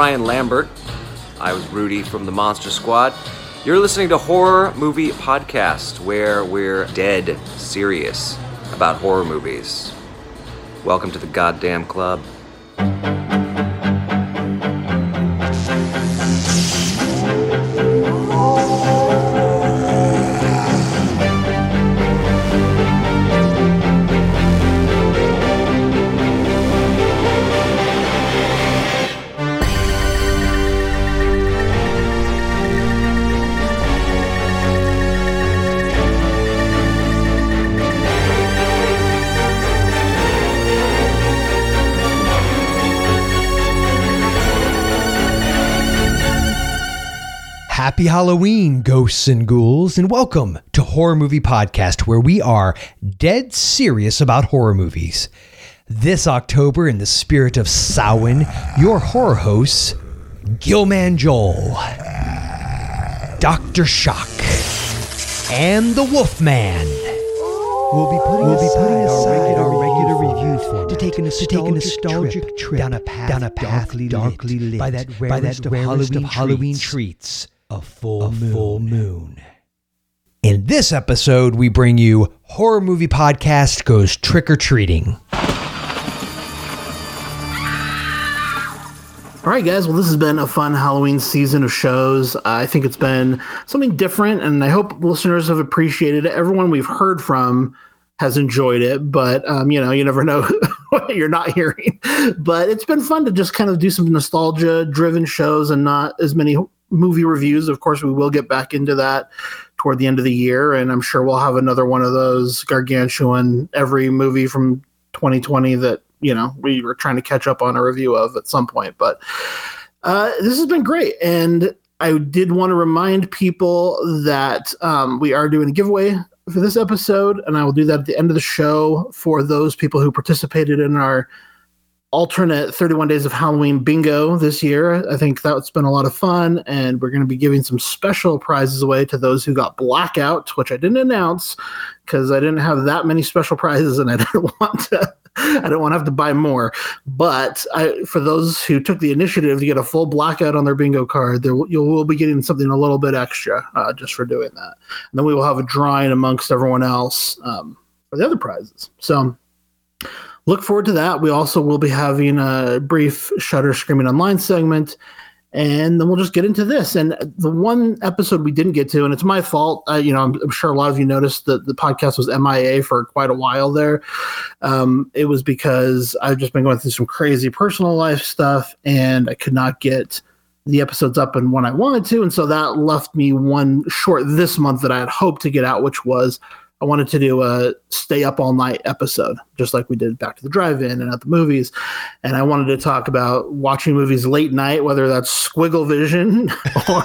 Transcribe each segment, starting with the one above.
Ryan Lambert. I was Rudy from the Monster Squad. You're listening to Horror Movie Podcast, where we're dead serious about horror movies. Welcome to the goddamn club. Happy Halloween, ghosts and ghouls, and welcome to Horror Movie Podcast, where we are dead serious about horror movies. This October, in the spirit of Samhain, your horror hosts, Gillman Joel, Dr. Shock, and the Wolfman. We'll be putting We'll be aside, putting aside our our regular, regular review format to take a to take a nostalgic nostalgic trip trip down a path down a path darkly darkly, lit lit, by that by rarest that of rarest Halloween of Halloween treats, treats, a full a moon. full moon. In this episode, we bring you Horror Movie Podcast Goes Trick or Treating. All right, guys. Well, this has been a fun Halloween season of shows. Uh, I think it's been something different, and I hope listeners have appreciated it. Everyone we've heard from has enjoyed it, but um, you know, you never know what you're not hearing. But it's been fun to just kind of do some nostalgia-driven shows and not as many movie reviews. Of course, we will get back into that toward the end of the year, and I'm sure we'll have another one of those gargantuan every movie from 2020 that you know we were trying to catch up on a review of at some point. But uh, this has been great, and I did want to remind people that um, we are doing a giveaway for this episode, and I will do that at the end of the show for those people who participated in our alternate 31 days of Halloween bingo this year. I think that's been a lot of fun, and we're going to be giving some special prizes away to those who got blackout, which I didn't announce because I didn't have that many special prizes, and I didn't want to. I don't want to have to buy more, but I, for those who took the initiative to get a full blackout on their bingo card, there you will be getting something a little bit extra uh, just for doing that. And then we will have a drawing amongst everyone else um, for the other prizes. So look forward to that. We also will be having a brief Shutter Screaming Online segment, and then we'll just get into this. And the one episode we didn't get to, and it's my fault. Uh, you know, I'm, I'm, sure a lot of you noticed that the podcast was MIA for quite a while there. Um, it was because I've just been going through some crazy personal life stuff, and I could not get the episodes up and when I wanted to, and so that left me one short this month that I had hoped to get out, which was I wanted to do a stay up all night episode, just like we did back to the drive-in and at the movies. And I wanted to talk about watching movies late night, whether that's Squiggle Vision or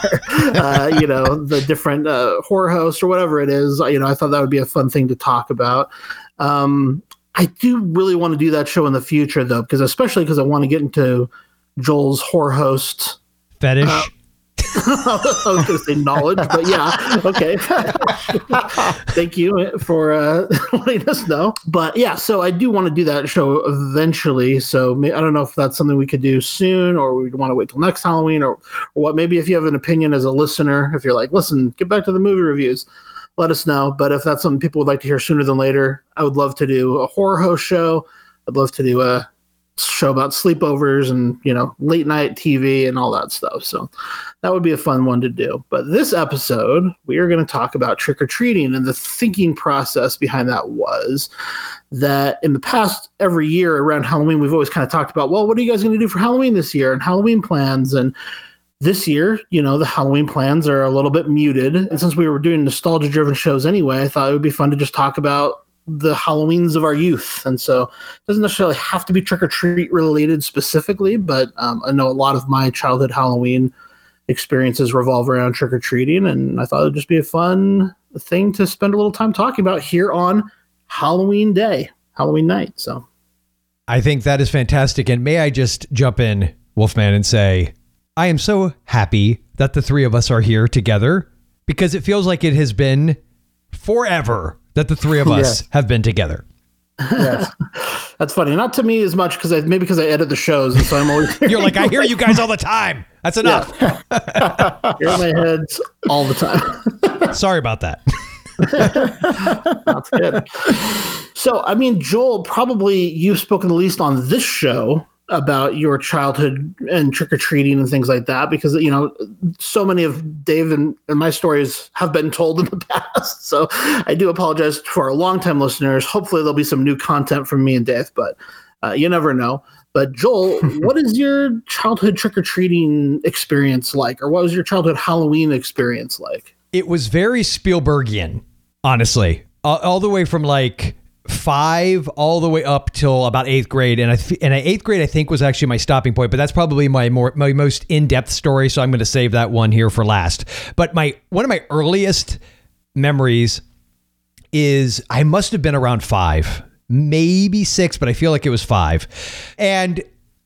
uh, you know the different uh, horror hosts or whatever it is. You know, I thought that would be a fun thing to talk about. Um, I do really want to do that show in the future, though, because especially because I want to get into Joel's horror host Fetish. Uh, I was going to say knowledge, but yeah, okay. Thank you for uh, letting us know. But yeah, so I do want to do that show eventually. So I don't know if that's something we could do soon, or we'd want to wait till next Halloween, or, or what. Maybe if you have an opinion as a listener, if you're like, listen, get back to the movie reviews, let us know. But if that's something people would like to hear sooner than later, I would love to do a horror host show. I'd love to do a show about sleepovers and you know late night TV and all that stuff. So that would be a fun one to do. But this episode, we are going to talk about trick or treating and the thinking process behind that was that in the past every year around Halloween, we've always kind of talked about, well, what are you guys going to do for Halloween this year and Halloween plans and this year, you know, the Halloween plans are a little bit muted. And since we were doing nostalgia driven shows anyway, I thought it would be fun to just talk about the Halloweens of our youth. And so it doesn't necessarily have to be trick or treat related specifically, but um, I know a lot of my childhood Halloween experiences revolve around trick or treating. And I thought it would just be a fun thing to spend a little time talking about here on Halloween Day, Halloween night. So I think that is fantastic. And may I just jump in, Wolfman, and say, I am so happy that the three of us are here together because it feels like it has been forever that the three of us Yes. have been together. yes. That's funny. Not to me as much because I maybe because I edit the shows, and so I'm always You're like, I hear you guys all the time. That's enough. You're in my heads all the time. Sorry about that. That's good. So, I mean, Joel, probably you've spoken the least on this show about your childhood and trick or treating and things like that because you know so many of Dave and, and, my stories have been told in the past. So I do apologize for our longtime listeners. Hopefully there'll be some new content from me and Dave, but uh, you never know. But Joel, what is your childhood trick or treating experience like, or what was your childhood Halloween experience like? It was very Spielbergian, honestly, all, all the way from like five all the way up till about eighth grade. And I th- and eighth grade I think was actually my stopping point but that's probably my more my most in-depth story. So I'm going to save that one here for last. But my one of my earliest memories is I must have been around five maybe six but I feel like it was five. And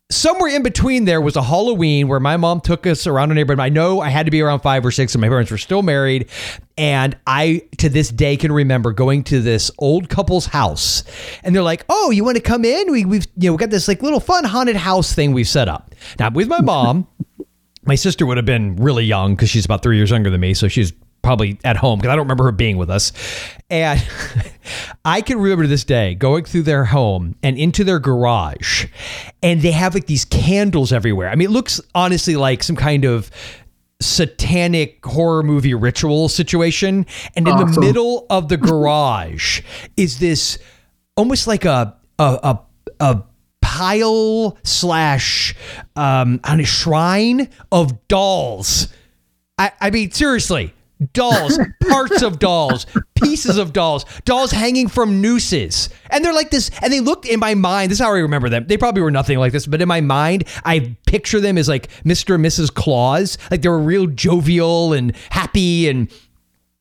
somewhere in between there was a Halloween where my mom took us around the neighborhood. I know I had to be around five or six, and my parents were still married. And I, to this day, can remember going to this old couple's house, and they're like, "Oh, you want to come in? We, we've, you know, we got this like little fun haunted house thing we've set up." Now with my mom. my sister would have been really young because she's about three years younger than me, so she's probably at home because I don't remember her being with us. And I can remember this day going through their home and into their garage, and they have like these candles everywhere. I mean, it looks honestly like some kind of satanic horror movie ritual situation. And in awesome. the middle of the garage is this almost like a a a, a pile slash um, on a shrine of dolls. I, I mean, seriously, dolls, parts of dolls, pieces of dolls, dolls hanging from nooses. And they're like this, and they looked in my mind, this is how I remember them. They probably were nothing like this, but in my mind, I picture them as like Mr. and Mrs. Claus. Like they were real jovial and happy and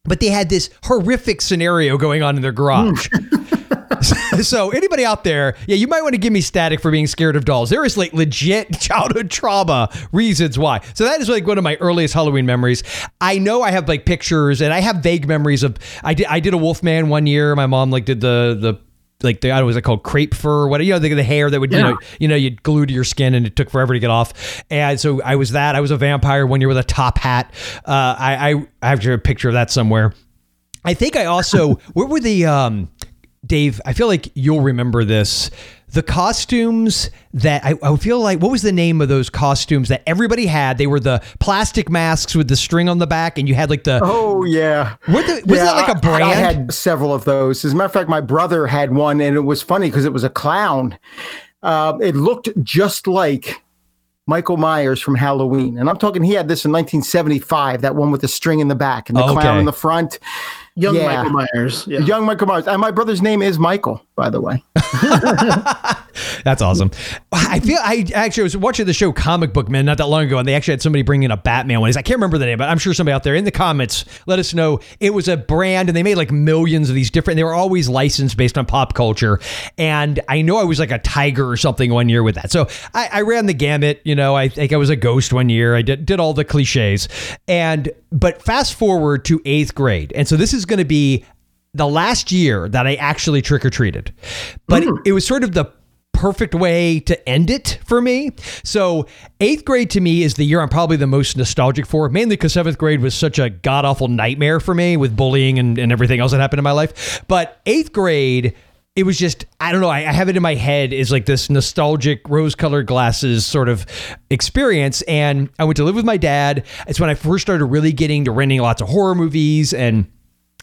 but they had this horrific scenario going on in their garage. so anybody out there, yeah, you might want to give me static for being scared of dolls. There is like legit childhood trauma reasons why. So that is like one of my earliest Halloween memories. I know I have like pictures and I have vague memories of I did I did a Wolfman one year. My mom like did the the like the I don't know was it called crepe fur what you know the, the hair that would yeah. you know you know you'd glue to your skin and it took forever to get off and so I was that I was a vampire one year with a top hat uh, I, I I have a picture of that somewhere I think I also where were the um Dave, I feel like you'll remember this. The costumes that I, I, feel like, what was the name of those costumes that everybody had? They were the plastic masks with the string on the back, and you had like the. Oh, yeah. The, was yeah, that like a brand? I, I had several of those. As a matter of fact, my brother had one, and it was funny because it was a clown. Uh, it looked just like Michael Myers from Halloween. And I'm talking, he had this in 1975, that one with the string in the back and the okay. clown in the front. Young yeah. Michael Myers. Yeah. Young Michael Myers. And my brother's name is Michael, by the way. That's awesome. I feel I actually was watching the show Comic Book Man not that long ago, and they actually had somebody bring in a Batman one. I can't remember the name, but I'm sure somebody out there in the comments let us know. It was a brand, and they made like millions of these different. They were always licensed based on pop culture, and I know I was like a tiger or something one year with that. So I, I ran the gamut. You know, I think I was a ghost one year. I did did all the cliches, and but fast forward to eighth grade, and so this is going to be the last year that I actually trick or treated. But mm. it, it was sort of the perfect way to end it for me. So, eighth grade to me is the year I'm probably the most nostalgic for, mainly because seventh grade was such a god awful nightmare for me with bullying and, and everything else that happened in my life. But eighth grade, it was just I don't know. I, I, have it in my head is like this nostalgic rose-colored glasses sort of experience. And I went to live with my dad. It's when I first started really getting to renting lots of horror movies and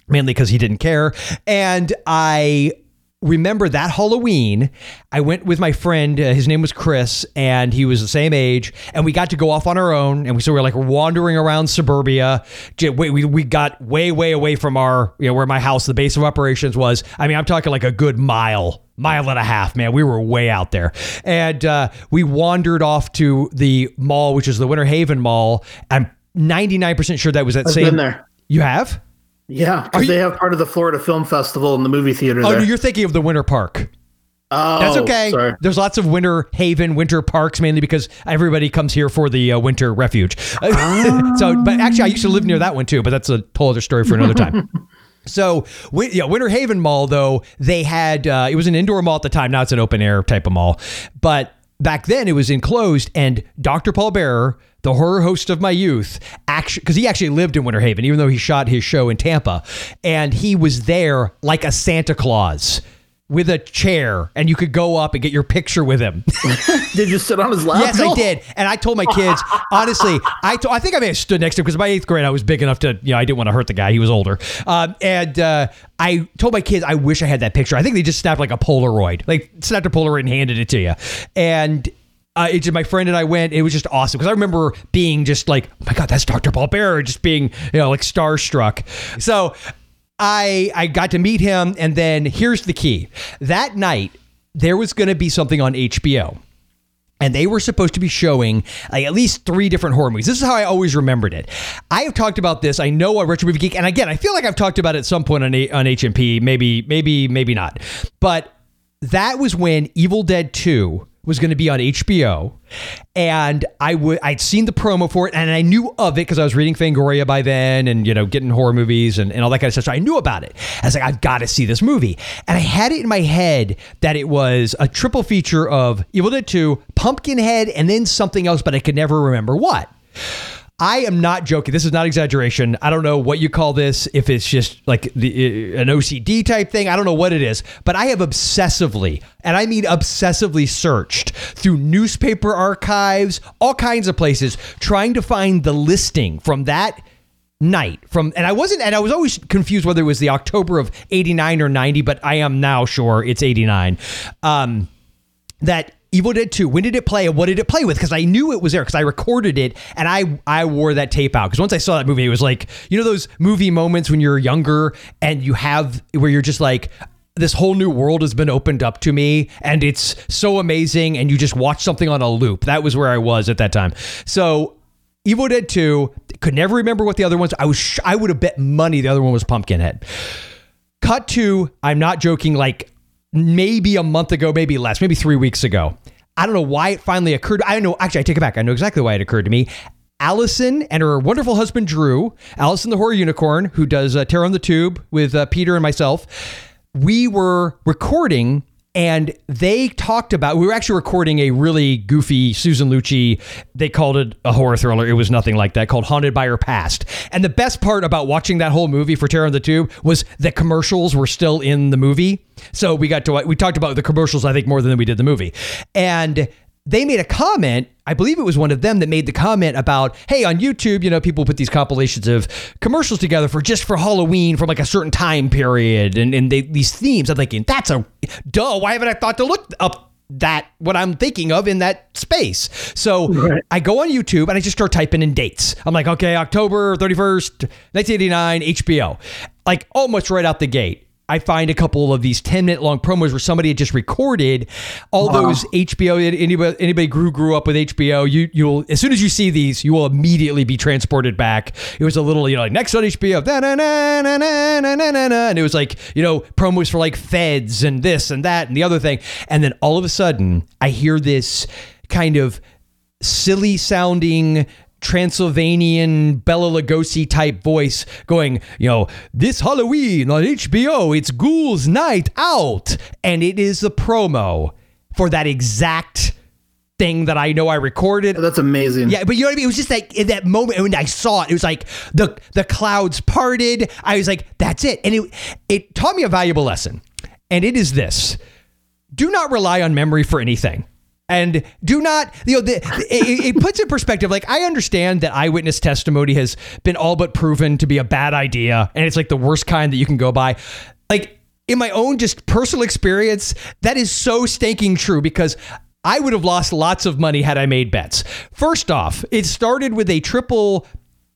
mainly because he didn't care. And I remember that Halloween, I went with my friend. Uh, his name was Chris, and he was the same age. And we got to go off on our own. And we so we were like wandering around suburbia. We, we, we got way, way away from our, you know, where my house, the base of operations was. I mean, I'm talking like a good mile mile and a half, man. We were way out there. And uh, we wandered off to the mall, which is the Winter Haven Mall. I'm 99% sure that was that I've same. Been there. You have? Yeah, because they have part of the Florida Film Festival in the movie theater. Oh, there. you're thinking of the Winter Park. Oh, that's okay. Sorry. There's lots of winter haven, winter parks, mainly because everybody comes here for the uh, winter refuge. Ah. so, but actually, I used to live near that one too. But that's a whole other story for another time. So, yeah, Winter Haven Mall, though, they had, uh, it was an indoor mall at the time. Now it's an open air type of mall. But back then it was enclosed, and Dr. Paul Bearer, the horror host of my youth, actually, because he actually lived in Winter Haven, even though he shot his show in Tampa, and he was there like a Santa Claus with a chair, and you could go up and get your picture with him. Did you sit on his lap? Yes, I did, and I told my kids honestly. I to, I think I may have stood next to him because by eighth grade I was big enough to you know I didn't want to hurt the guy. He was older, um, and uh, I told my kids I wish I had that picture. I think they just snapped like a Polaroid, like snapped a Polaroid and handed it to you, and. Uh, it just, my friend and I went. It was just awesome because I remember being just like, "Oh my god, that's Dr. Paul Bearer!" Just being, you know, like starstruck. So I I got to meet him, and then here's the key: that night there was going to be something on HBO and they were supposed to be showing like at least three different horror movies. This is how I always remembered it. I have talked about this. I know on Retro Movie Geek, and again, I feel like I've talked about it at some point on A- on HMP. Maybe, maybe, maybe not. But that was when Evil Dead Two was going to be on HBO, and I would I'd seen the promo for it, and I knew of it because I was reading Fangoria by then, and you know, getting horror movies and, and all that kind of stuff. So I knew about it. I was like, I've got to see this movie, and I had it in my head that it was a triple feature of Evil Dead Two, Pumpkinhead, and then something else, but I could never remember what. I am not joking. This is not exaggeration. I don't know what you call this. If it's just like the, an OCD type thing, I don't know what it is. But I have obsessively, and I mean obsessively, searched through newspaper archives, all kinds of places, trying to find the listing from that night from and I wasn't and I was always confused whether it was the October of 89 or 90 but I am now sure it's 89 um that Evil Dead 2, when did it play and what did it play with? Because I knew it was there because I recorded it and I I wore that tape out. Because once I saw that movie, it was like, you know, those movie moments when you're younger and you have where you're just like, this whole new world has been opened up to me and it's so amazing. And you just watch something on a loop. That was where I was at that time. So Evil Dead 2, could never remember what the other ones. I was sh- I would have bet money the other one was Pumpkinhead. Cut to, I'm not joking, like maybe a month ago, maybe less, maybe three weeks ago. I don't know why it finally occurred. I know. Actually, I take it back. I know exactly why it occurred to me. Allison and her wonderful husband Drew, Allison the horror unicorn, who does uh, Terror on the Tube with uh, Peter and myself, we were recording and they talked about we were actually recording a really goofy Susan Lucci they called it a horror thriller. It was nothing like that called Haunted by Her Past. And the best part about watching that whole movie for Terror on the Tube was the commercials were still in the movie. So we got to we talked about the commercials I think more than we did the movie. And they made a comment. I believe it was one of them that made the comment about, hey, on YouTube, you know, people put these compilations of commercials together for just for Halloween from like a certain time period and, and they, these themes. I'm thinking, that's a duh. Why haven't I thought to look up that what I'm thinking of in that space? So Right. I go on YouTube and I just start typing in dates. I'm like, okay, October 31st, 1989, HBO. Like almost right out the gate. I find a couple of these 10 minute long promos where somebody had just recorded all wow. those HBO anybody anybody grew grew up with HBO you you'll as soon as you see these you will immediately be transported back it was a little you know like next on HBO da, na, na, na, na, na, na, na, and it was like you know promos for like feds and this and that and the other thing and then all of a sudden I hear this kind of silly sounding Transylvanian Bela Lugosi type voice going, you know, this Halloween on HBO, it's Ghouls Night Out. And it is the promo for that exact thing that I know I recorded. Oh, that's amazing. Yeah, but you know what I mean? It was just like in that moment when I saw it, it was like the the clouds parted. I was like, that's it. And it it taught me a valuable lesson. And it is this. Do not rely on memory for anything. And do not, you know, the, it, it puts in perspective. Like, I understand that eyewitness testimony has been all but proven to be a bad idea, and it's like the worst kind that you can go by. Like, in my own just personal experience, that is so stinking true because I would have lost lots of money had I made bets. First off, it started with a triple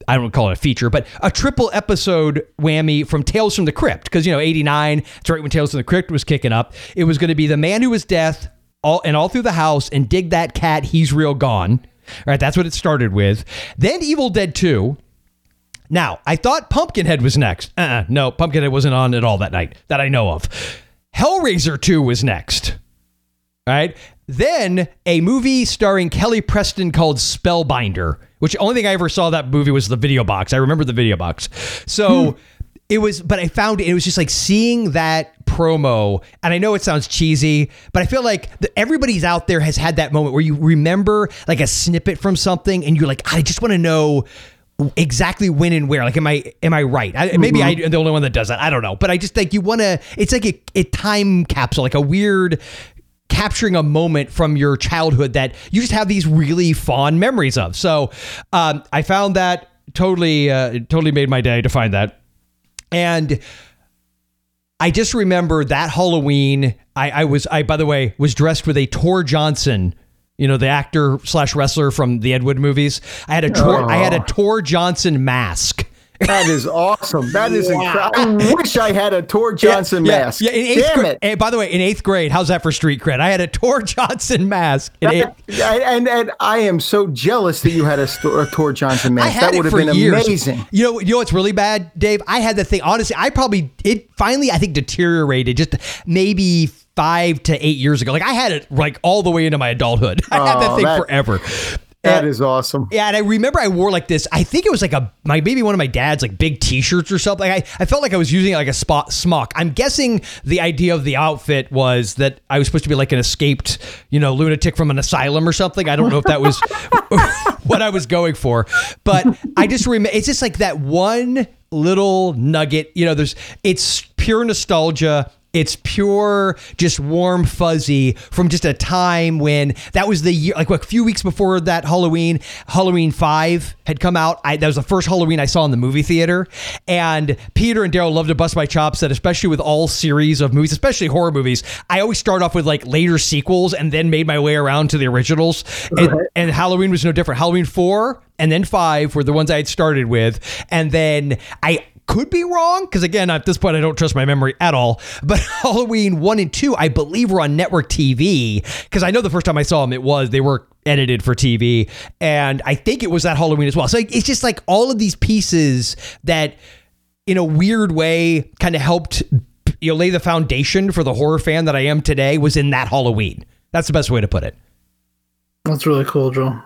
I don't call it a feature, but a triple episode whammy from Tales from the Crypt. Because, you know, 89, it's right when Tales from the Crypt was kicking up. It was going to be The Man Who Was Death all, and All Through the House and Dig That Cat, He's Real Gone. All right, that's what it started with. Then Evil Dead 2. Now, I thought Pumpkinhead was next. Uh-uh, no, Pumpkinhead wasn't on at all that night that I know of. Hellraiser 2 was next. All right. Then a movie starring Kelly Preston called Spellbinder, which the only thing I ever saw that movie was the video box. I remember the video box. So hmm. It was, but I found it, it was just like seeing that promo, and I know it sounds cheesy, but I feel like the, everybody's out there has had that moment where you remember like a snippet from something, and you're like, I just want to know exactly when and where. Like, am I am I right? I, maybe I'm the only one that does that. I don't know, but I just think you want to. It's like a, a time capsule, like a weird capturing a moment from your childhood that you just have these really fond memories of. So um, I found that totally uh, totally made my day to find that, and. I just remember that Halloween. I, I was I by the way was dressed with a Tor Johnson, you know the actor slash wrestler from the Ed Wood movies. I had a Tor, I had a Tor Johnson mask. That is awesome. That is incredible. I wish I had a Tor Johnson yeah, mask. Yeah, in eighth Damn grade. it. By the way, in eighth grade, how's that for street cred? I had a Tor Johnson mask. In eighth, and and I am so jealous that you had a, a Tor Johnson mask. That would have been years. amazing. You know, you know what's really bad, Dave? I had the thing. Honestly, I probably it finally I think deteriorated just maybe five to eight years ago. Like I had it like all the way into my adulthood. I had that Oh, thing that- forever. That And- is awesome. Yeah, and I remember I wore like this. I think it was like a my maybe one of my dad's like big T-shirts or something. I, I felt like I was using like a spot smock. I'm guessing the idea of the outfit was that I was supposed to be like an escaped, you know, lunatic from an asylum or something. I don't know if that was what I was going for, but I just remember it's just like that one little nugget. You know, there's it's pure nostalgia. It's pure, just warm, fuzzy from just a time when that was the year, like a few weeks before that Halloween, Halloween 5 had come out. I, that was the first Halloween I saw in the movie theater. And Peter and Daryl love to bust my chops that, especially with all series of movies, especially horror movies, I always start off with like later sequels and then made my way around to the originals. And, and Halloween was no different. Halloween 4 and then 5 were the ones I had started with. And then I could be wrong because again at this point i don't trust my memory at all but halloween 1 and 2 i believe were on network tv because i know the first time i saw them it was they were edited for tv and i think it was that halloween as well. So it's just like all of these pieces that in a weird way kind of helped you know lay the foundation for the horror fan that i am today was in that halloween. That's the best way to put it. That's really cool, Joel.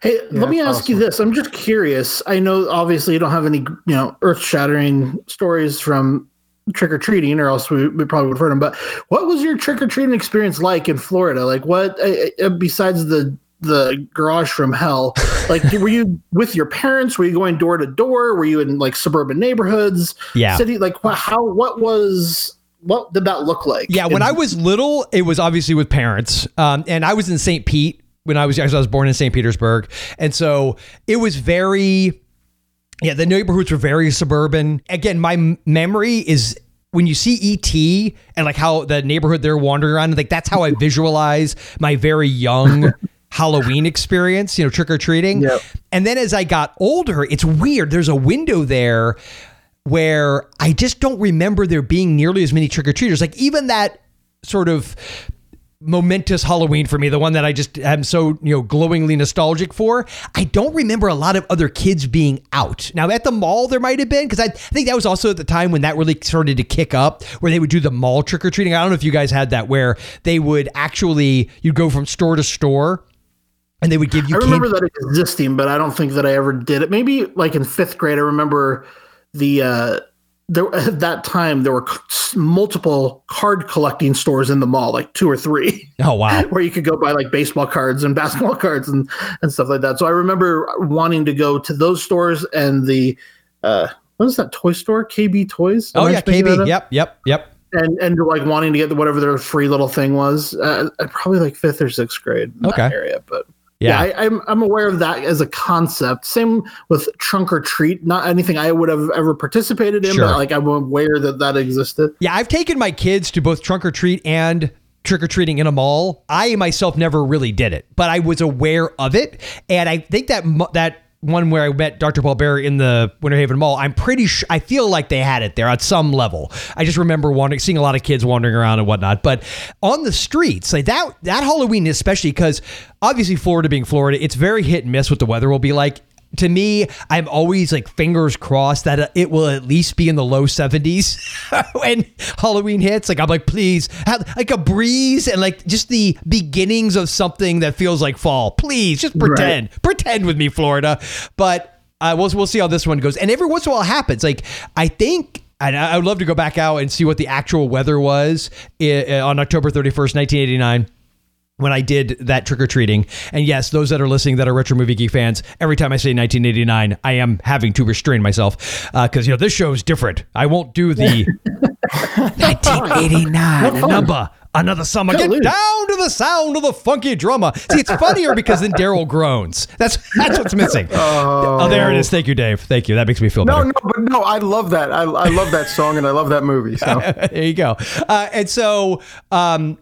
Hey, let me ask you this. I'm just curious. I know obviously you don't have any, you know, earth shattering stories from trick or treating, or else we, we probably would have heard them. But what was your trick or treating experience like in Florida? Like, what uh, uh, besides the the garage from hell? Like, were you with your parents? Were you going door to door? Were you in like suburban neighborhoods? Yeah. City? Like, how? What was? What did that look like? Yeah, when I was little, it was obviously with parents, um, and I was in St. Pete when I was. I was born in St. Petersburg, and so it was very. Yeah, the neighborhoods were very suburban. Again, my m- memory is when you see ET and like how the neighborhood they're wandering around. Like that's how I visualize my very young. Halloween experience, you know, trick or treating. Yep. And then as I got older, it's weird. There's a window there where I just don't remember there being nearly as many trick or treaters. Like even that sort of momentous Halloween for me, the one that I just am so, you know, glowingly nostalgic for. I don't remember a lot of other kids being out. Now at the mall there might have been because I think that was also at the time when that really started to kick up where they would do the mall trick or treating. I don't know if you guys had that where they would actually you'd go from store to store and they would give you I candy- remember that existing, but I don't think that I ever did it. Maybe like in fifth grade, I remember the uh, there at that time there were multiple card collecting stores in the mall, like two or three, Oh wow. where you could go buy like baseball cards and basketball cards and and stuff like that. So I remember wanting to go to those stores and the uh, what is that toy store? KB Toys. Am Oh I yeah, KB. Yep, yep, yep. and and like wanting to get the, whatever their free little thing was. Uh, probably like fifth or sixth grade. Okay. area, but. Yeah. Yeah, I, I'm I'm aware of that as a concept. Same with trunk or treat. Not anything I would have ever participated in, Sure. but like I'm aware that that existed. Yeah, I've taken my kids to both trunk or treat and trick or treating in a mall. I myself never really did it, but I was aware of it, and I think that that one where I met Dr. Paul Bearer in the Winter Haven Mall, I'm pretty sure I feel like they had it there at some level. I just remember wandering, seeing a lot of kids wandering around and whatnot. But on the streets, like that that Halloween, especially because obviously Florida being Florida, it's very hit and miss what the weather will be like to me, I'm always like fingers crossed that uh, it will at least be in the low 70s when Halloween hits. Like I'm like, please, have like a breeze and like just the beginnings of something that feels like fall. Please, just pretend, pretend with me, Florida. But uh, we'll we'll see how this one goes. And every once in a while, it happens. Like I think. And I I would love to go back out and see what the actual weather was on October 31st, 1989 when I did that trick or treating. And yes, those that are listening that are retro movie geek fans, every time I say 1989, I am having to restrain myself because you know this show is different. I won't do the 1989 number. Another summer, get down to the sound of the funky drummer. See, it's funnier because then Daryl groans. That's that's what's missing. Oh. there it is. Thank you, Dave. Thank you. That makes me feel No, better. No, no, but no, I love that. I, I love that song and I love that movie. So there you go. Uh, and so, um,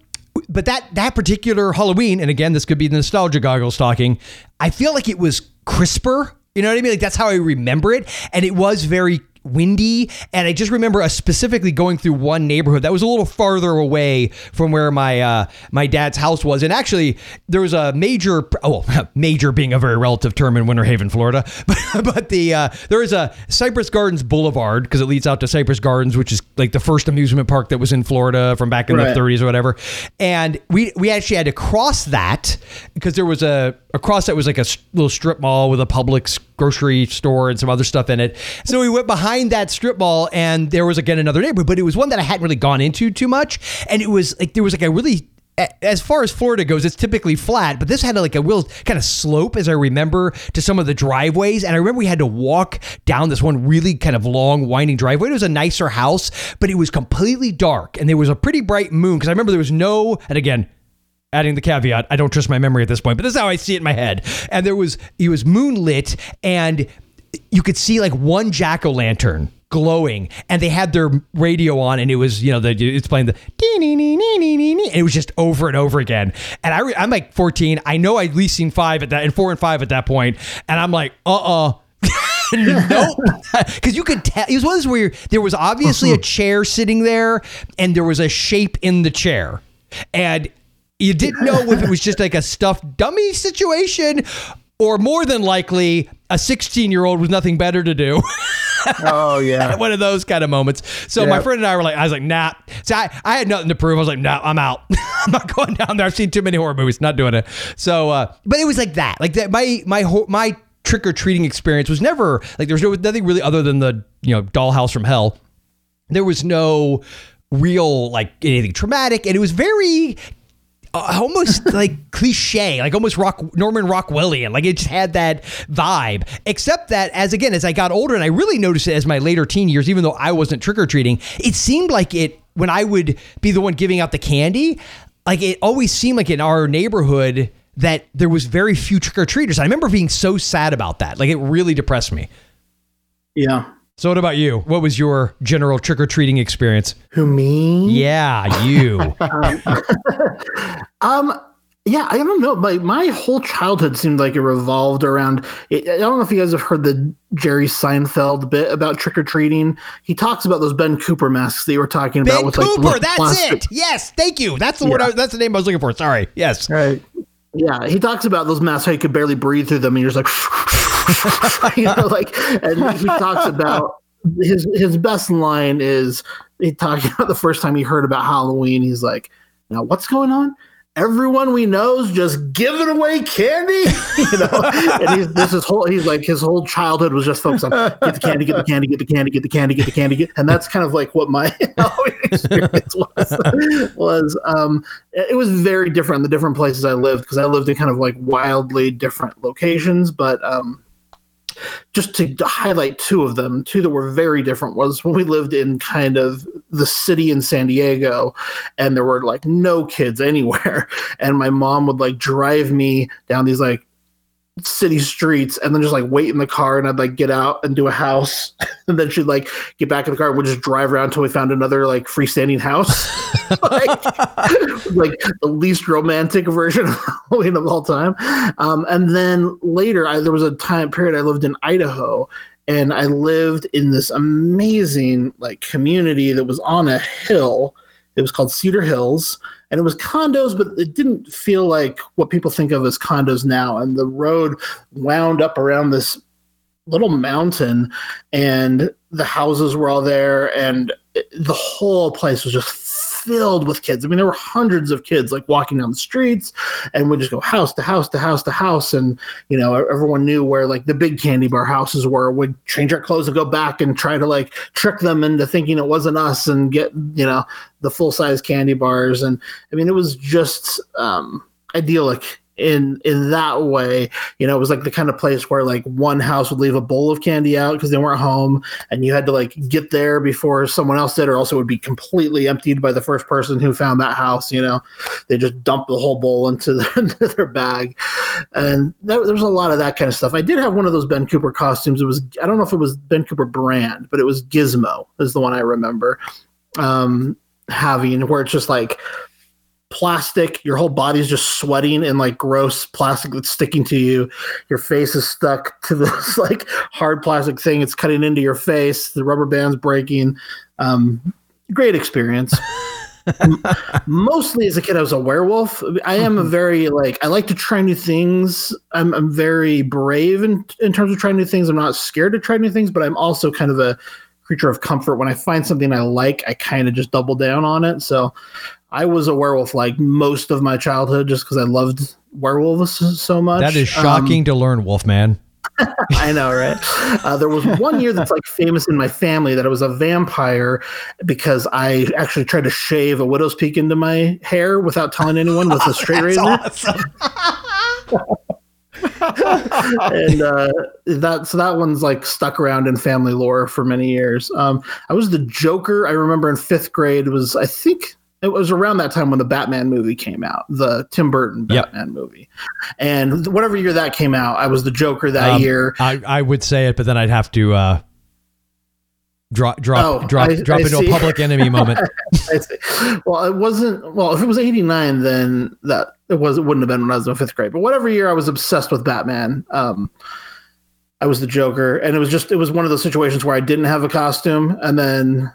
but that that particular Halloween, and again, this could be the nostalgia goggles talking. I feel like it was crisper. You know what I mean? Like that's how I remember it, and it was very windy and i just remember us specifically going through one neighborhood that was a little farther away from where my uh my dad's house was and actually there was a major oh major being a very relative term in winter haven florida but, but the uh there is a cypress gardens boulevard because it leads out to cypress gardens which is like the first amusement park that was in florida from back in Right. the 30s or whatever and we we actually had to cross that because there was a across that was like a little strip mall with a Publix grocery store and some other stuff in it. So we went behind that strip mall and there was again another neighborhood, but it was one that I hadn't really gone into too much. And it was like there was like a really as far as Florida goes, it's typically flat, but this had like a real kind of slope, as I remember, to some of the driveways. And I remember we had to walk down this one really kind of long, winding driveway. It was a nicer house, but it was completely dark, and there was a pretty bright moon. Because I remember there was no, and again, adding the caveat, I don't trust my memory at this point, but this is how I see it in my head. And there was it was moonlit and you could see like one jack-o'-lantern glowing and they had their radio on and it was you know the it's playing the and it was just over and over again and I re- I'm like 14 I know I'd at least seen five at that and four and five at that point and I'm like uh-uh nope. Because you could tell it was one of those where there was obviously a chair sitting there and there was a shape in the chair. And you didn't know if it was just like a stuffed dummy situation or more than likely a 16 year old with nothing better to do. oh yeah. one of those kind of moments. So my friend and I were like, I was like, nah. So I, I had nothing to prove. I was like, nah, I'm out. I'm not going down there. I've seen too many horror movies. Not doing it. So, uh, but it was like that. Like that. My my my trick or treating experience was never like there was no, nothing really other than the you know dollhouse from hell. There was no real like anything traumatic, and it was very uh, almost like cliche, like almost rock Norman Rockwellian. Like it just had that vibe. Except that as again as I got older, and I really noticed it as my later teen years, even though I wasn't trick or treating, it seemed like it when I would be the one giving out the candy. Like it always seemed like in our neighborhood that there was very few trick or treaters. I remember being so sad about that. Like it really depressed me. Yeah. So what about you? What was your general trick or treating experience? Who me? Yeah, you. Um, yeah, I don't know. My my whole childhood seemed like it revolved around. It, I don't know if you guys have heard the Jerry Seinfeld bit about trick or treating. He talks about those Ben Cooper masks that you were talking about. Ben Cooper, like that's plastic- it. Yes, thank you. That's the word. I, that's the name I was looking for. Sorry. Yes. Right. Yeah, he talks about those masks how you could barely breathe through them, and you're just like, you know, like, and he talks about his his best line is he talking about the first time he heard about Halloween. He's like, "Now what's going on?" Everyone we know's just giving away candy, you know. And he's this is whole. He's like his whole childhood was just focused on get the candy, get the candy, get the candy, get the candy, get the candy, get. And that's kind of like what my Halloween experience was. Was um, it was very different the different places I lived because I lived in kind of like wildly different locations. But um, just to highlight two of them, two that were very different was when we lived in kind of the city in San Diego and there were like no kids anywhere. And my mom would like drive me down these like city streets and then just like wait in the car and I'd like get out and do a house. And then she'd like get back in the car and we'd just drive around until we found another like freestanding house. Like, like the least romantic version of Halloween of all time. Um, and then later I, there was a time period I lived in Idaho and I lived in this amazing like community that was on a hill. It was called Cedar Hills and it was condos, but it didn't feel like what people think of as condos now. And the road wound up around this little mountain, and the houses were all there, and the whole place was just filled with kids. I mean, there were hundreds of kids like walking down the streets, and we'd just go house to house to house to house, and you know, everyone knew where like the big candy bar houses were. We'd change our clothes and go back and try to like trick them into thinking it wasn't us and get you know the full size candy bars. And I mean, it was just um, idyllic in in that way. You know it was like the kind of place where like one house would leave a bowl of candy out because they weren't home and you had to like get there before someone else did or else it would be completely emptied by the first person who found that house you know? They just dump the whole bowl into, the, into their bag. And there, there was a lot of that kind of stuff. I did have one of those ben cooper costumes. It was i don't know if it was ben cooper brand but it was gizmo is the one i remember um having where it's just like plastic. Your whole body's just sweating and like gross plastic that's sticking to you. Your face is stuck to this like hard plastic thing. It's cutting into your face. The rubber band's breaking. Um, great experience. Mostly as a kid, I was a werewolf. I am a very like I like to try new things. I'm I'm very brave in in terms of trying new things. I'm not scared to try new things, but I'm also kind of a creature of comfort. When I find something I like, I kind of just double down on it. So I was a werewolf like most of my childhood just because I loved werewolves so much. That is shocking um, to learn, Wolfman. I know, right? Uh, there was one year that's like famous in my family that I was a vampire because I actually tried to shave a widow's peak into my hair without telling anyone with a straight razor. Awesome. and uh, that so that one's like stuck around in family lore for many years. Um, I was the Joker. I remember in fifth grade was I think it was around that time when the Batman movie came out, the Tim Burton Batman yep. movie. And whatever year that came out, I was the Joker that um, year. I, I would say it, but then I'd have to uh, drop drop oh, drop I, drop I into see. a public enemy moment. well, it wasn't. Well, if it was eighty nine, then that it was. It wouldn't have been when I was in fifth grade. But whatever year I was obsessed with Batman. Um, I was the Joker, and it was just it was one of those situations where I didn't have a costume, and then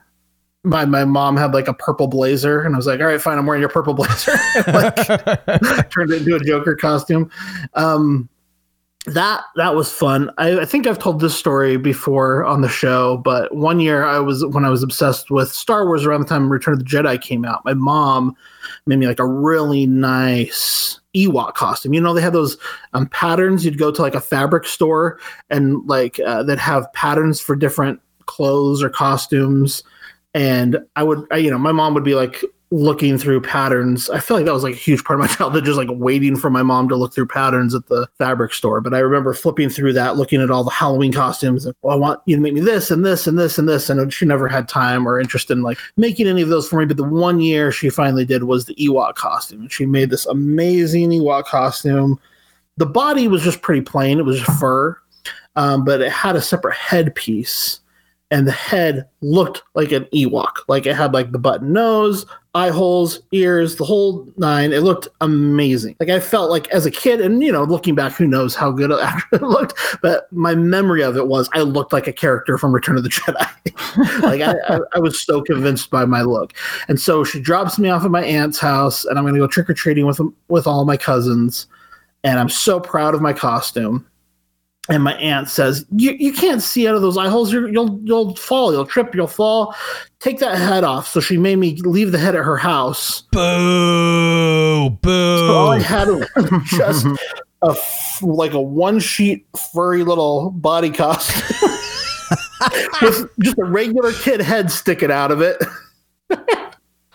my my mom had like a purple blazer, and I was like, "All right, fine, I'm wearing your purple blazer." like, turned it into a Joker costume. Um, that that was fun. I, I, think I've told this story before on the show, but one year I was when I was obsessed with Star Wars around the time Return of the Jedi came out. My mom made me like a really nice Ewok costume. You know, they have those um, patterns. You'd go to like a fabric store and like uh, that have patterns for different clothes or costumes and I would, I, you know, my mom would be like looking through patterns. I feel like that was like a huge part of my childhood, just like waiting for my mom to look through patterns at the fabric store. But I remember flipping through that, looking at all the Halloween costumes. And, well, I want you to make me this and this and this and this. And she never had time or interest in like making any of those for me. But the one year she finally did was the Ewok costume. And she made this amazing Ewok costume. The body was just pretty plain. It was fur, um, but it had a separate headpiece and the head looked like an Ewok. Like it had like the button nose, eye holes, ears, the whole nine. It looked amazing. Like I felt like as a kid, and you know, looking back, who knows how good it looked, but my memory of it was I looked like a character from Return of the Jedi. like I, I, I, was so convinced by my look. And so she drops me off at my aunt's house, and I'm to go trick or treating with with all my cousins. And I'm so proud of my costume and my aunt says, "You you can't see out of those eye holes. you will you'll, you'll fall. You'll trip. You'll fall. Take that head off." So she made me leave the head at her house. Boo! Boo! So all I had was just a like a one sheet furry little body costume with just a regular kid head sticking out of it.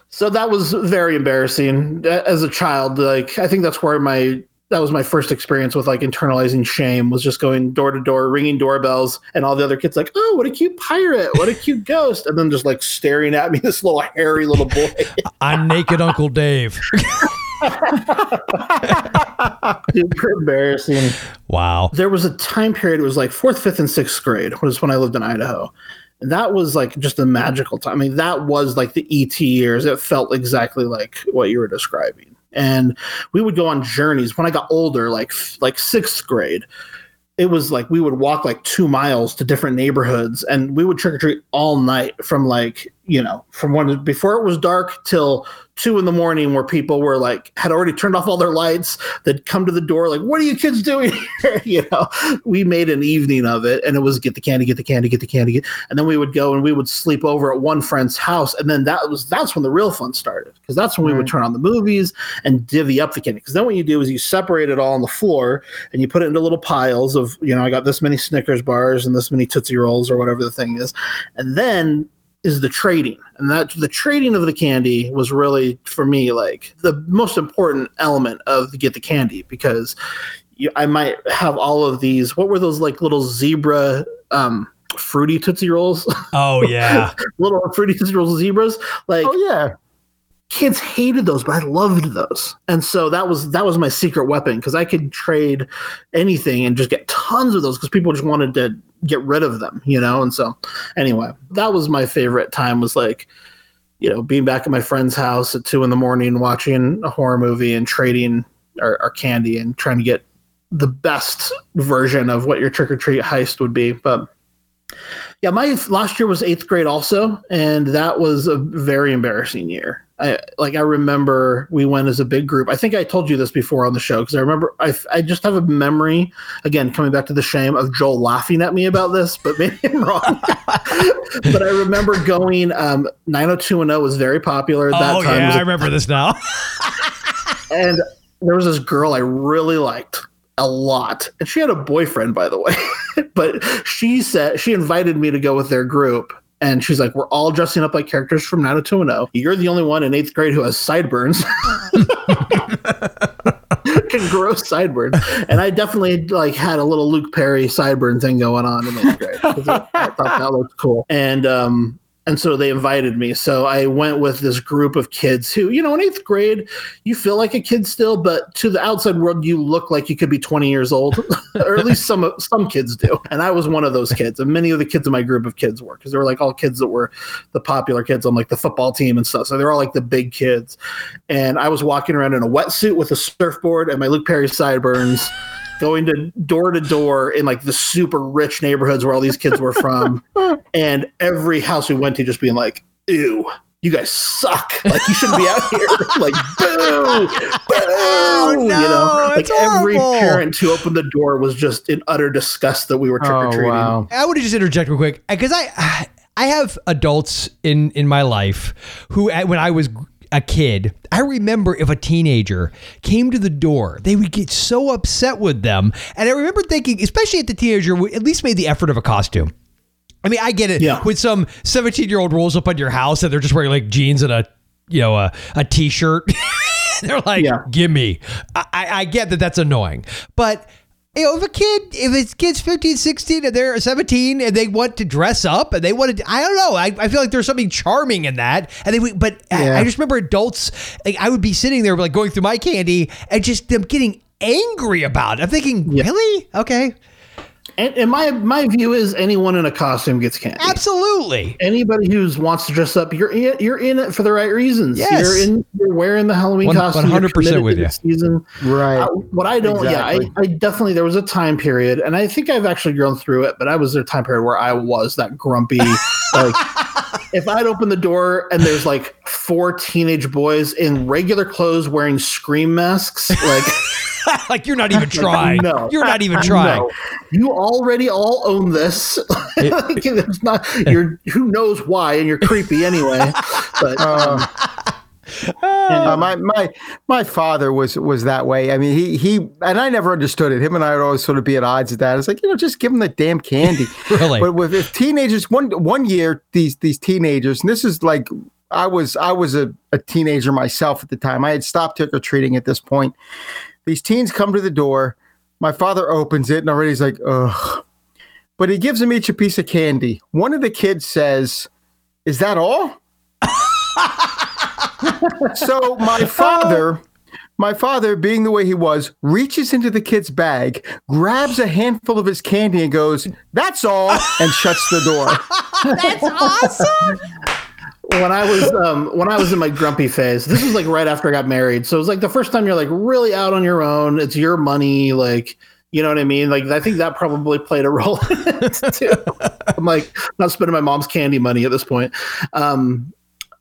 so that was very embarrassing uh, as a child. Like I think that's where my that was my first experience with like internalizing shame was just going door to door ringing doorbells and all the other kids like oh what a cute pirate. What a cute ghost. And then just like staring at me this little hairy little boy. I'm naked uncle dave. Super embarrassing. Wow. There was a time period it was like fourth fifth and sixth grade was when i lived in idaho. And that was like just a magical time. I mean that was like the et years. It felt exactly like what you were describing and we would go on journeys. When i got older like like sixth grade it was like we would walk like two miles to different neighborhoods and we would trick or treat all night from like you know, from when before it was dark till two in the morning, where people were like had already turned off all their lights. They'd come to the door like, "What are you kids doing here?" you know, we made an evening of it, and it was get the candy, get the candy, get the candy, get, and then we would go and we would sleep over at one friend's house, and then that was that's when the real fun started because that's when we would turn on the movies and divvy up the candy. Because then what you do is you separate it all on the floor and you put it into little piles of you know I got this many Snickers bars and this many Tootsie Rolls or whatever the thing is, and then is the trading and that the trading of the candy was really for me like the most important element of the get the candy because you, I might have all of these what were those like little zebra um fruity tootsie rolls Oh yeah. little fruity tootsie rolls zebras like Oh yeah. Kids hated those, but I loved those. And so that was that was my secret weapon because I could trade anything and just get tons of those because people just wanted to get rid of them, you know. And so anyway, that was my favorite time was like, you know, being back at my friend's house at two in the morning watching a horror movie and trading our, our candy and trying to get the best version of what your trick or treat heist would be. But yeah, my last year was eighth grade also, and that was a very embarrassing year. I like I remember we went as a big group. I think I told you this before on the show because I remember I I just have a memory again coming back to the shame of Joel laughing at me about this, but maybe I'm wrong. but I remember going um 90210 was very popular at that oh time. Yeah, I remember this now. and there was this girl I really liked a lot, and she had a boyfriend, by the way. but she said she invited me to go with their group, and she's like, "We're all dressing up like characters from 90210. You're the only one in eighth grade who has sideburns." Can grow sideburns, and I definitely like had a little Luke Perry sideburn thing going on in eighth grade. I I thought that looked cool, and um, and so they invited me. So I went with this group of kids who, you know, in eighth grade, you feel like a kid still, but to the outside world, you look like you could be 20 years old, or at least some some kids do. And I was one of those kids, and many of the kids in my group of kids were, because they were like all kids that were the popular kids on like the football team and stuff. So they're all like the big kids. And I was walking around in a wetsuit with a surfboard and my Luke Perry sideburns. Going to door to door in like the super rich neighborhoods where all these kids were from, and every house we went to just being like, ew, you guys suck. Like you shouldn't be out here. like boo, boo. Oh, you know, Oh, like every horrible. parent who opened the door was just in utter disgust that we were trick or Oh treating. wow. I want to just interject real quick because I I have adults in in my life who when I was a kid, I remember if a teenager came to the door, they would get so upset with them, and I remember thinking, especially if the teenager at least made the effort of a costume. I mean, I get it. Yeah. When some 17 year old rolls up on your house and they're just wearing like jeans and a, you know, a, a t shirt, they're like, Yeah. give me. I I get that that's annoying. But, you know, if a kid, if it's kids 15, 16 and they're 17 and they want to dress up and they want to, I don't know. I, I feel like there's something charming in that. And they, but I, Yeah. I just remember adults, like I would be sitting there like going through my candy and just them getting angry about it. I'm thinking, really? Okay. And, and my my view is anyone in a costume gets candy. Absolutely. Anybody who wants to dress up, you're in, you're in it for the right reasons. Yes. You're in. You're wearing the Halloween One- costume. 100% with you. Season. Right. Uh, what I don't, Exactly. yeah, I, I definitely there was a time period, and I think I've actually grown through it. But I was there a time period where I was that grumpy. like, if I'd open the door and there's like four teenage boys in regular clothes wearing scream masks, like. like you're not even trying. No. You're not even trying. No. You already all own this. Like, it's not you're who knows why, and you're creepy anyway. But um, Uh, my my my father was was that way. I mean, he he and I never understood it. Him and I would always sort of be at odds at that. It's like you know, just give him the damn candy. Really? But with if teenagers, one one year, these these teenagers, and this is like I was I was a, a teenager myself at the time. I had stopped trick or treating at this point. These teens come to the door. My father opens it, and already he's like, ugh. But he gives them each a piece of candy. One of the kids says, "Is that all?" so my father, my father, being the way he was, reaches into the kid's bag, grabs a handful of his candy, and goes, "That's all," and shuts the door. That's awesome. When I was um, when I was in my grumpy phase, this was like right after I got married. So it was like the first time you're like really out on your own. It's your money. Like You know what I mean? Like I think that probably played a role too. I'm like not spending my mom's candy money at this point. Um,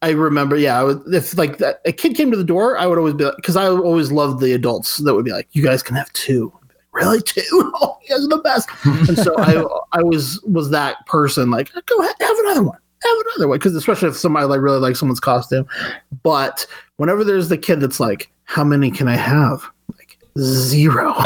I remember, yeah, I if like that, a kid came to the door, I would always be because I always loved the adults that would be like, "You guys can have two. Like, really, two? Oh, you guys are the best. and so I, I was was that person like, go ahead, have another one, have another one, because especially if somebody like really like someone's costume. But whenever there's the kid that's like, how many can I have? Like zero.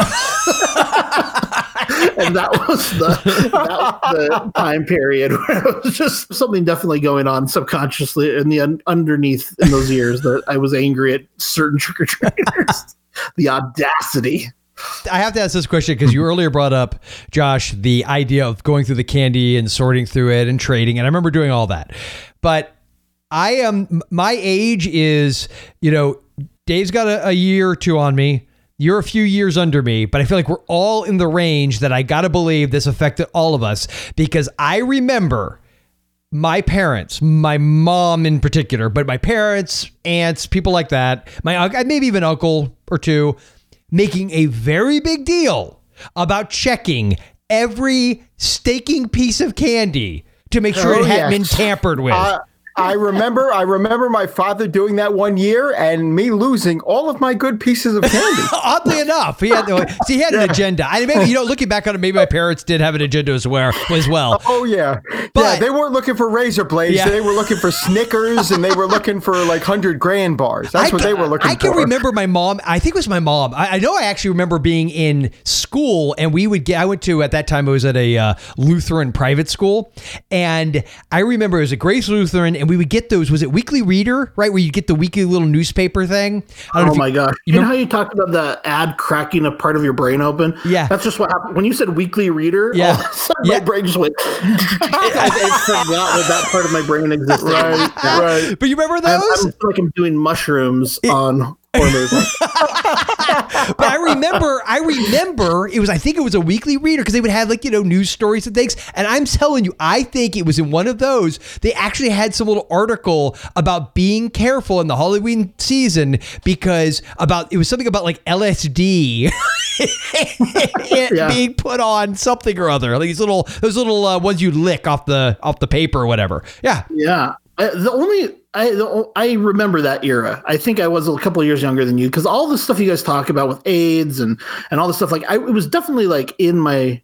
and that was the that was the time period where it was just something definitely going on subconsciously in the un- underneath in those years that I was angry at certain trick or treaters. the audacity. I have to ask this question because you earlier brought up, Josh, the idea of going through the candy and sorting through it and trading. And I remember doing all that. But I am, my age is, you know, Dave's got a, a year or two on me. You're a few years under me, but I feel like we're all in the range that I got to believe this affected all of us because I remember my parents, my mom in particular, but my parents, aunts, people like that, my maybe even uncle or two, making a very big deal about checking every staking piece of candy to make sure Oh, it hadn't been tampered with. Uh, I remember, I remember my father doing that one year and me losing all of my good pieces of candy. Oddly enough, he had see he had an agenda. I maybe you know, looking back on it, maybe my parents did have an agenda as well. As well. Oh yeah, But- yeah. They weren't looking for razor blades. Yeah. They were looking for Snickers, and they were looking for like hundred grand bars. That's I what can- they were looking I for. I can remember my mom. I think it was my mom. I, I know I actually remember being in school, and we would get. I went to at that time. I was at a uh, Lutheran private school, and I remember it was a Grace Lutheran, and we would get those. Was it Weekly Reader, right, where you get the weekly little newspaper thing? I don't know Oh if you- my gosh! You, know how you talked about the ad cracking a part of your brain open? Yeah. that's just what happened when you said weekly reader. Yeah. all of a sudden Yeah. my brain just went. I, I forgot that that part of my brain existed. Right, right. But you remember I'm, those? I'm like I'm doing mushrooms on horror movies. but I remember, I remember it was, I think it was a weekly reader because they would have like, you know, news stories and things. And I'm telling you, I think it was in one of those, they actually had some little article about being careful in the Halloween season because about, it was something about like LSD Yeah. being put on something or other. Like these little, those little uh, ones you lick off the, off the paper or whatever. Yeah. Yeah. I, the only I the, o- I remember that era. I think I was a couple of years younger than you because all the stuff you guys talk about with AIDS and and all the stuff like I it was definitely like in my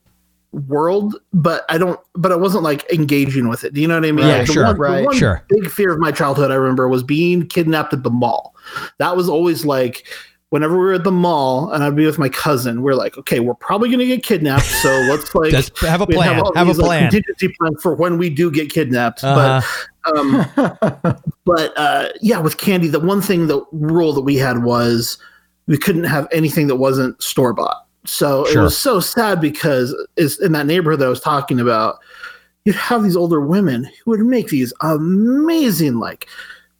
world, but I don't. But I wasn't like engaging with it. Do you know what I mean? Yeah, Like, the sure. one, the Right. one Sure. Big fear of my childhood, I remember, was being kidnapped at the mall. That was always like. Whenever we were at the mall and I'd be with my cousin, we're like, okay, we're probably gonna get kidnapped, so let's like have a plan. all Have a these, like, plan. contingency plan for when we do get kidnapped. Uh-huh. But um, but uh, yeah, with candy, the one thing the rule that we had was we couldn't have anything that wasn't store bought. So Sure. it was so sad because is in that neighborhood that I was talking about, you'd have these older women who would make these amazing like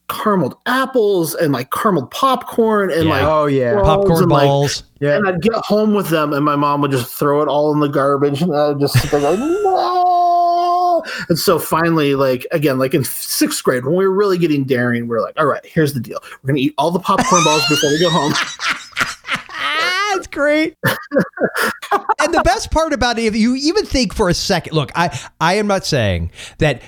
carameled apples and like carameled popcorn and Yeah. like Oh yeah. Popcorn and, like, balls. Yeah. and I'd get home with them, and my mom would just throw it all in the garbage, and I would just sit there going, no. And so finally, like again, like in sixth grade, when we were really getting daring, we are like, all right, here's the deal: we're gonna eat all the popcorn balls before we go home. That's great. and the best part about it, if you even think for a second, look, I I am not saying that.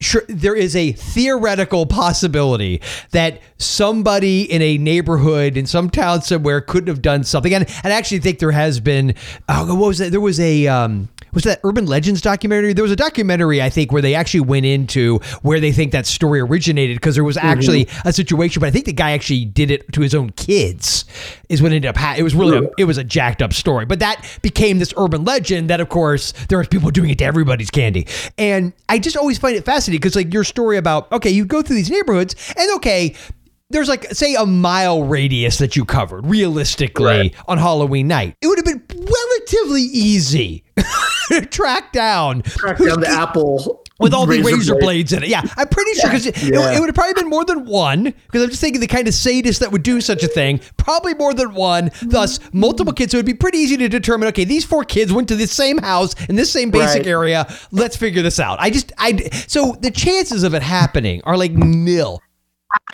Sure, there is a theoretical possibility that somebody in a neighborhood in some town somewhere couldn't have done something, and, and I actually think there has been. Oh, what was that? There was a um, was that Urban Legends documentary? There was a documentary I think where they actually went into where they think that story originated because there was mm-hmm. actually a situation, but I think the guy actually did it to his own kids. Is what ended up. Ha- it was really a, it was a jacked up story, but that became this urban legend that, of course, there are people doing it to everybody's candy, and I just always find it fascinating because like your story about okay, you go through these neighborhoods and okay. There's like, say, a mile radius that you covered realistically on Halloween night. It would have been relatively easy track down Track down the apple with all the razor blade. blades in it. Yeah, I'm pretty sure because it, Yeah. it would have probably been more than one. Because I'm just thinking the kind of sadist that would do such a thing, probably more than one. Thus, multiple kids. So it'd be pretty easy to determine. Okay, these four kids went to the same house in this same basic Right. area. Let's figure this out. I just, I. So the chances of it happening are like nil.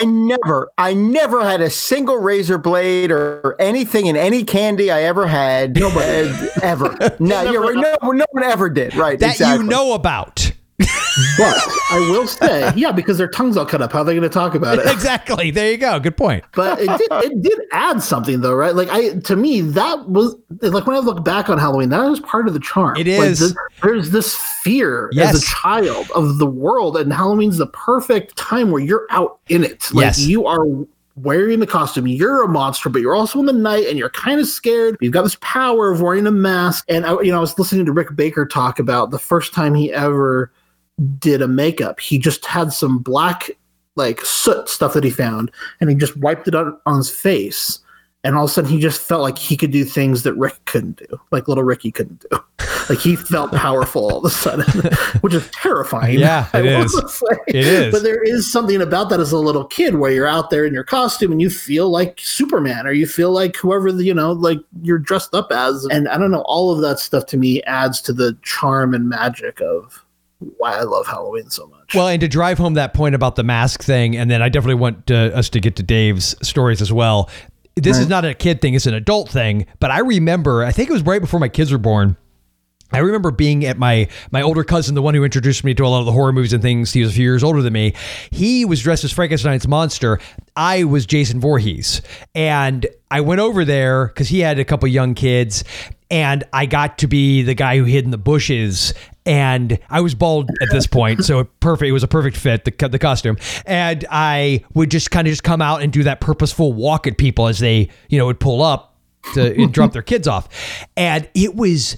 I never, I never had a single razor blade or anything in any candy I ever had. Nobody ever. No, you're right. No, no one ever did. Right. that exactly. you know about. But I will say, yeah, because their tongues all cut up. How are they going to talk about it? exactly. There you go. Good point. But it did, it did add something though, right? Like I, to me, that was like when I look back on Halloween, that was part of the charm. It Like, this- there's this fear Yes. as a child of the world, and Halloween's the perfect time where you're out in it. Like Yes. you are wearing the costume. You're a monster, but you're also in the night, and you're kind of scared. You've got this power of wearing a mask. And I, you know, I was listening to Rick Baker talk about the first time he ever did a makeup. He just had some black like soot stuff that he found and he just wiped it on, on his face. And all of a sudden he just felt like he could do things that Rick couldn't do, like little Ricky couldn't do. Like he felt powerful all of a sudden, which is terrifying. Yeah, it is. It is. But there is something about that as a little kid where you're out there in your costume and you feel like Superman or you feel like whoever the, you know, like you're dressed up as. And I don't know, all of that stuff to me adds to the charm and magic of why I love Halloween so much. Well, and to drive home that point about the mask thing, and then I definitely want uh, us to get to Dave's stories as well. This is not a kid thing; it's an adult thing. But I remember, I think it was right before my kids were born. I remember being at my my older cousin, the one who introduced me to a lot of the horror movies and things. He was a few years older than me. He was dressed as Frankenstein's monster. I was Jason Voorhees, and I went over there because he had a couple young kids, and I got to be the guy who hid in the bushes. And I was bald at this point, so it perfect. It was a perfect fit the the costume, and I would just kind of just come out and do that purposeful walk at people as they you know would pull up to and drop their kids off, and it was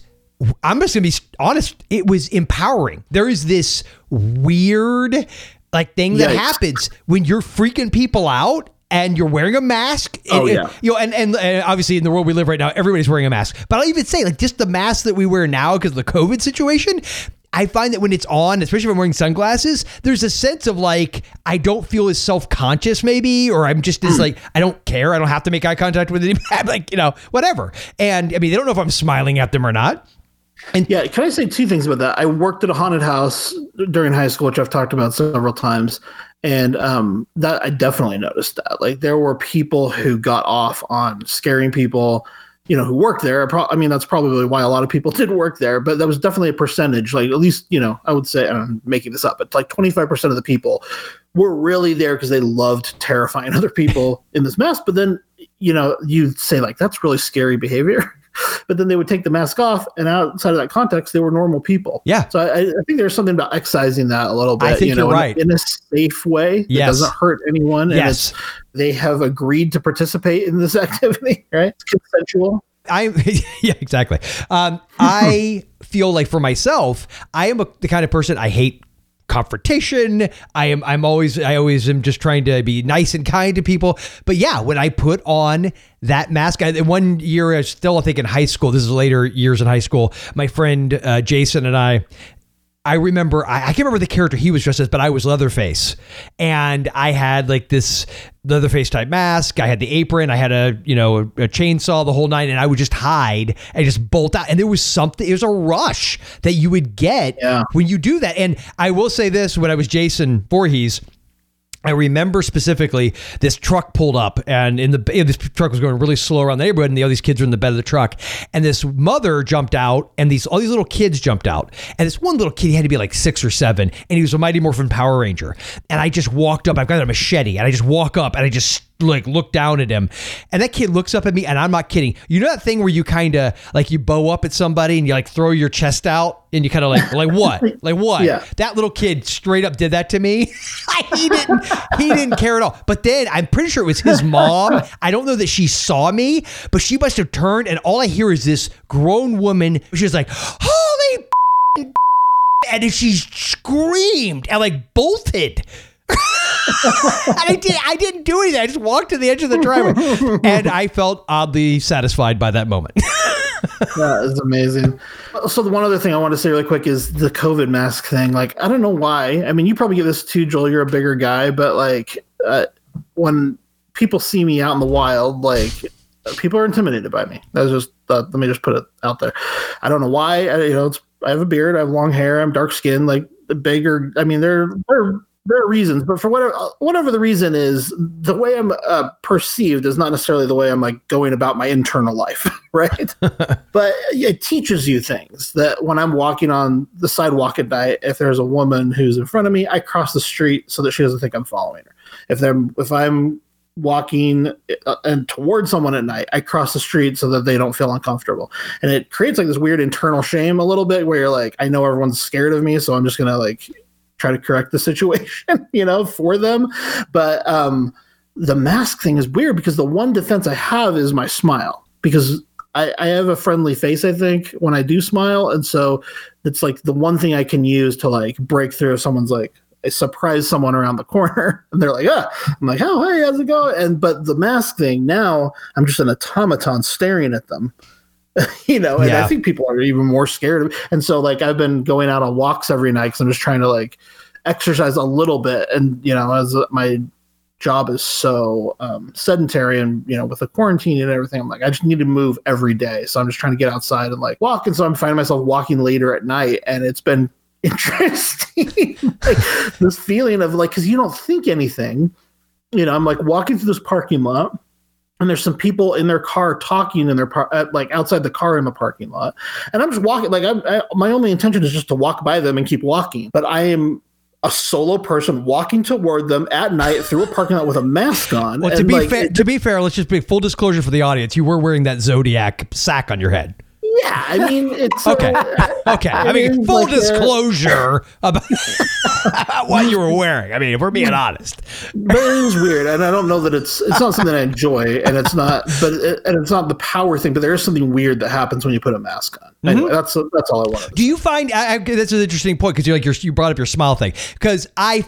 I'm just gonna be honest. It was empowering. There is this weird like thing that Yikes. happens when you're freaking people out and you're wearing a mask. And- Oh, yeah. you know, and, and and obviously in the world we live right now, everybody's wearing a mask. But I'll even say like just the mask that we wear now because of the COVID situation. I find that when it's on, especially if I'm wearing sunglasses, there's a sense of like I don't feel as self conscious, maybe, or I'm just Hmm. as like I don't care. I don't have to make eye contact with anybody. I'm like you know whatever. And I mean they don't know if I'm smiling at them or not. And yeah, can I say two things about that? I worked at a haunted house during high school, which I've talked about several times, and um, that I definitely noticed that. Like there were people who got off on scaring people, you know, who worked there. I pro- I mean, that's probably why a lot of people did work there, but that was definitely a percentage. Like at least, you know, I would say I'm making this up, but like 25 percent of the people were really there because they loved terrifying other people in this mess. But then, you know, you say like that's really scary behavior. But then they would take the mask off, and outside of that context, they were normal people. Yeah. So I, I think there's something about excising that a little bit. I think you know, you're in a- right. in, a safe way that Yes. doesn't hurt anyone. And Yes. it's, they have agreed to participate in this activity, right? It's consensual. I yeah exactly. Um, I feel like for myself, I am a, the kind of person I hate confrontation. I am I'm always I always am just trying to be nice and kind to people. But yeah, when I put on that mask, I, one year I was still I think in high school. This is later years in high school. My friend uh, Jason and I. I remember I, I can't remember the character he was dressed as, but I was Leatherface, and I had like this Leatherface type mask. I had the apron. I had a you know a, a chainsaw the whole night, and I would just hide and just bolt out. And there was something. It was a rush that you would get Yeah. when you do that. And I will say this: when I was Jason Voorhees. I remember specifically this truck pulled up, and in the you know, this truck was going really slow around the neighborhood, and the, all these kids were in the bed of the truck, and this mother jumped out, and these all these little kids jumped out, and this one little kid he had to be like six or seven, and he was a Mighty Morphin Power Ranger, and I just walked up, I've got a machete, and I just walk up, and I just like look down at him, and that kid looks up at me, and I'm not kidding. You know that thing where you kind of like you bow up at somebody and you like throw your chest out, and you kind of like like what, like what? Yeah. That little kid straight up did that to me. he didn't he didn't care at all. But then I'm pretty sure it was his mom. I don't know that she saw me, but she must have turned and all I hear is this grown woman. She was like, "Holy and then she screamed and like bolted. and I did I didn't do anything. I just walked to the edge of the driveway. and I felt oddly satisfied by that moment. That is amazing. So the one other thing I want to say really quick is the COVID mask thing. Like, I don't know why. I mean, you probably get this too, Joel. You're a bigger guy, but like, uh, when people see me out in the wild, like, people are intimidated by me. That's just uh, let me just put it out there. I don't know why. I, you know, it's I have a beard, I have long hair, I'm dark skinned, like bigger. I mean, they're they're there are reasons, but for whatever whatever the reason is, the way I'm uh, perceived is not necessarily the way I'm like going about my internal life, right? but it teaches you things that when I'm walking on the sidewalk at night, if there's a woman who's in front of me, I cross the street so that she doesn't think I'm following her. If they're if I'm walking uh, and towards someone at night, I cross the street so that they don't feel uncomfortable. And it creates like this weird internal shame a little bit where you're like, I know everyone's scared of me, so I'm just gonna like try to correct the situation, you know, for them. But um the mask thing is weird because the one defense I have is my smile because I, I have a friendly face, I think, when I do smile. And so it's like the one thing I can use to like break through someone's like, I surprise someone around the corner and they're like, ah, I'm like, oh, hey, how's it going? And but the mask thing now, I'm just an automaton staring at them. you know, and Yeah. I think people are even more scared And so like I've been going out on walks every night because I'm just trying to like exercise a little bit. And you know, as my job is so um, sedentary and you know with the quarantine and everything i'm like i just need to move every day so i'm just trying to get outside and like walk and so i'm finding myself walking later at night and it's been interesting like this feeling of like because you don't think anything you know i'm like walking through this parking lot and there's some people in their car talking in their par- uh, like outside the car in the parking lot and i'm just walking like I'm, I, my only intention is just to walk by them and keep walking but i am a solo person walking toward them at night through a parking lot with a mask on Well, to be like, fair, to be fair, let's just be full disclosure for the audience. You were wearing that Zodiac sack on your head. Yeah i mean it's Okay. uh, Okay. I mean, full like disclosure about, about what you were wearing. I mean, if we're being honest. but it is weird and i don't know that it's it's not something i enjoy and it's not but it, and it's not the power thing but there is something weird that happens when you put a mask on Mm-hmm. anyway that's that's all i wanted to Do you find I, I, that's an interesting point because you're like you brought up your smile thing because I.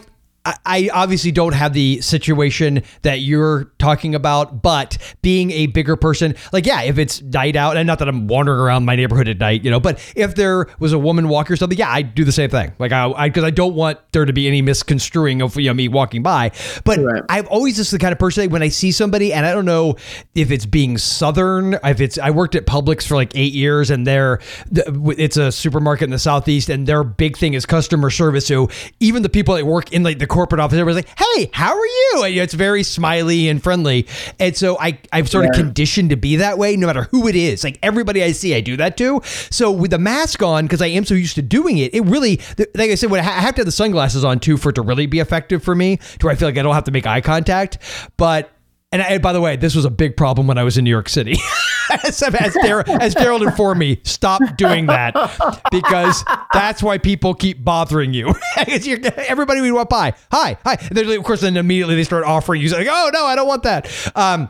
I- I obviously don't have the situation that you're talking about, but being a bigger person, like, yeah, if it's night out, and not that I'm wandering around my neighborhood at night, you know, but if there was a woman walking or something, yeah, I do the same thing. Like, I, I, because I don't want there to be any misconstruing of, you know, me walking by. But Right. I've always just the kind of person that when I see somebody, and I don't know if it's being Southern, if it's, I worked at Publix for like eight years, and they're, it's a supermarket in the Southeast, and their big thing is customer service. So even the people that work in like the corporate office, everybody's like, hey, how are you? And, you know, it's very smiley and friendly. And so I, I've sort of conditioned to be that way, no matter who it is. Like everybody I see, I do that to. So with the mask on, because I am so used to doing it, it really, like I said, I have to have the sunglasses on too for it to really be effective for me, to where I feel like I don't have to make eye contact. But and, I, by the way, this was a big problem when I was in New York City. as, as, Dar- as Daryl informed me, stop doing that because that's why people keep bothering you. Everybody we walk by, hi, hi. And of course, then immediately they start offering you, like, oh, no, I don't want that. Um,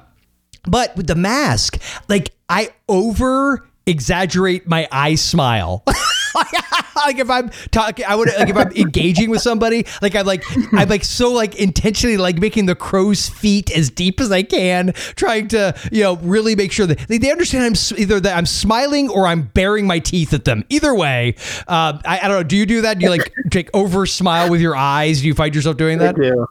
but with the mask, like I over exaggerate my eye smile. like if I'm talking, I would like if I'm engaging with somebody, like I'm like I'm like so like intentionally like making the crow's feet as deep as I can, trying to you know really make sure that they, they understand I'm either that I'm smiling or I'm baring my teeth at them. Either way, uh, I, I don't know. Do you do that? Do you like take over smile with your eyes? Do you find yourself doing that? do.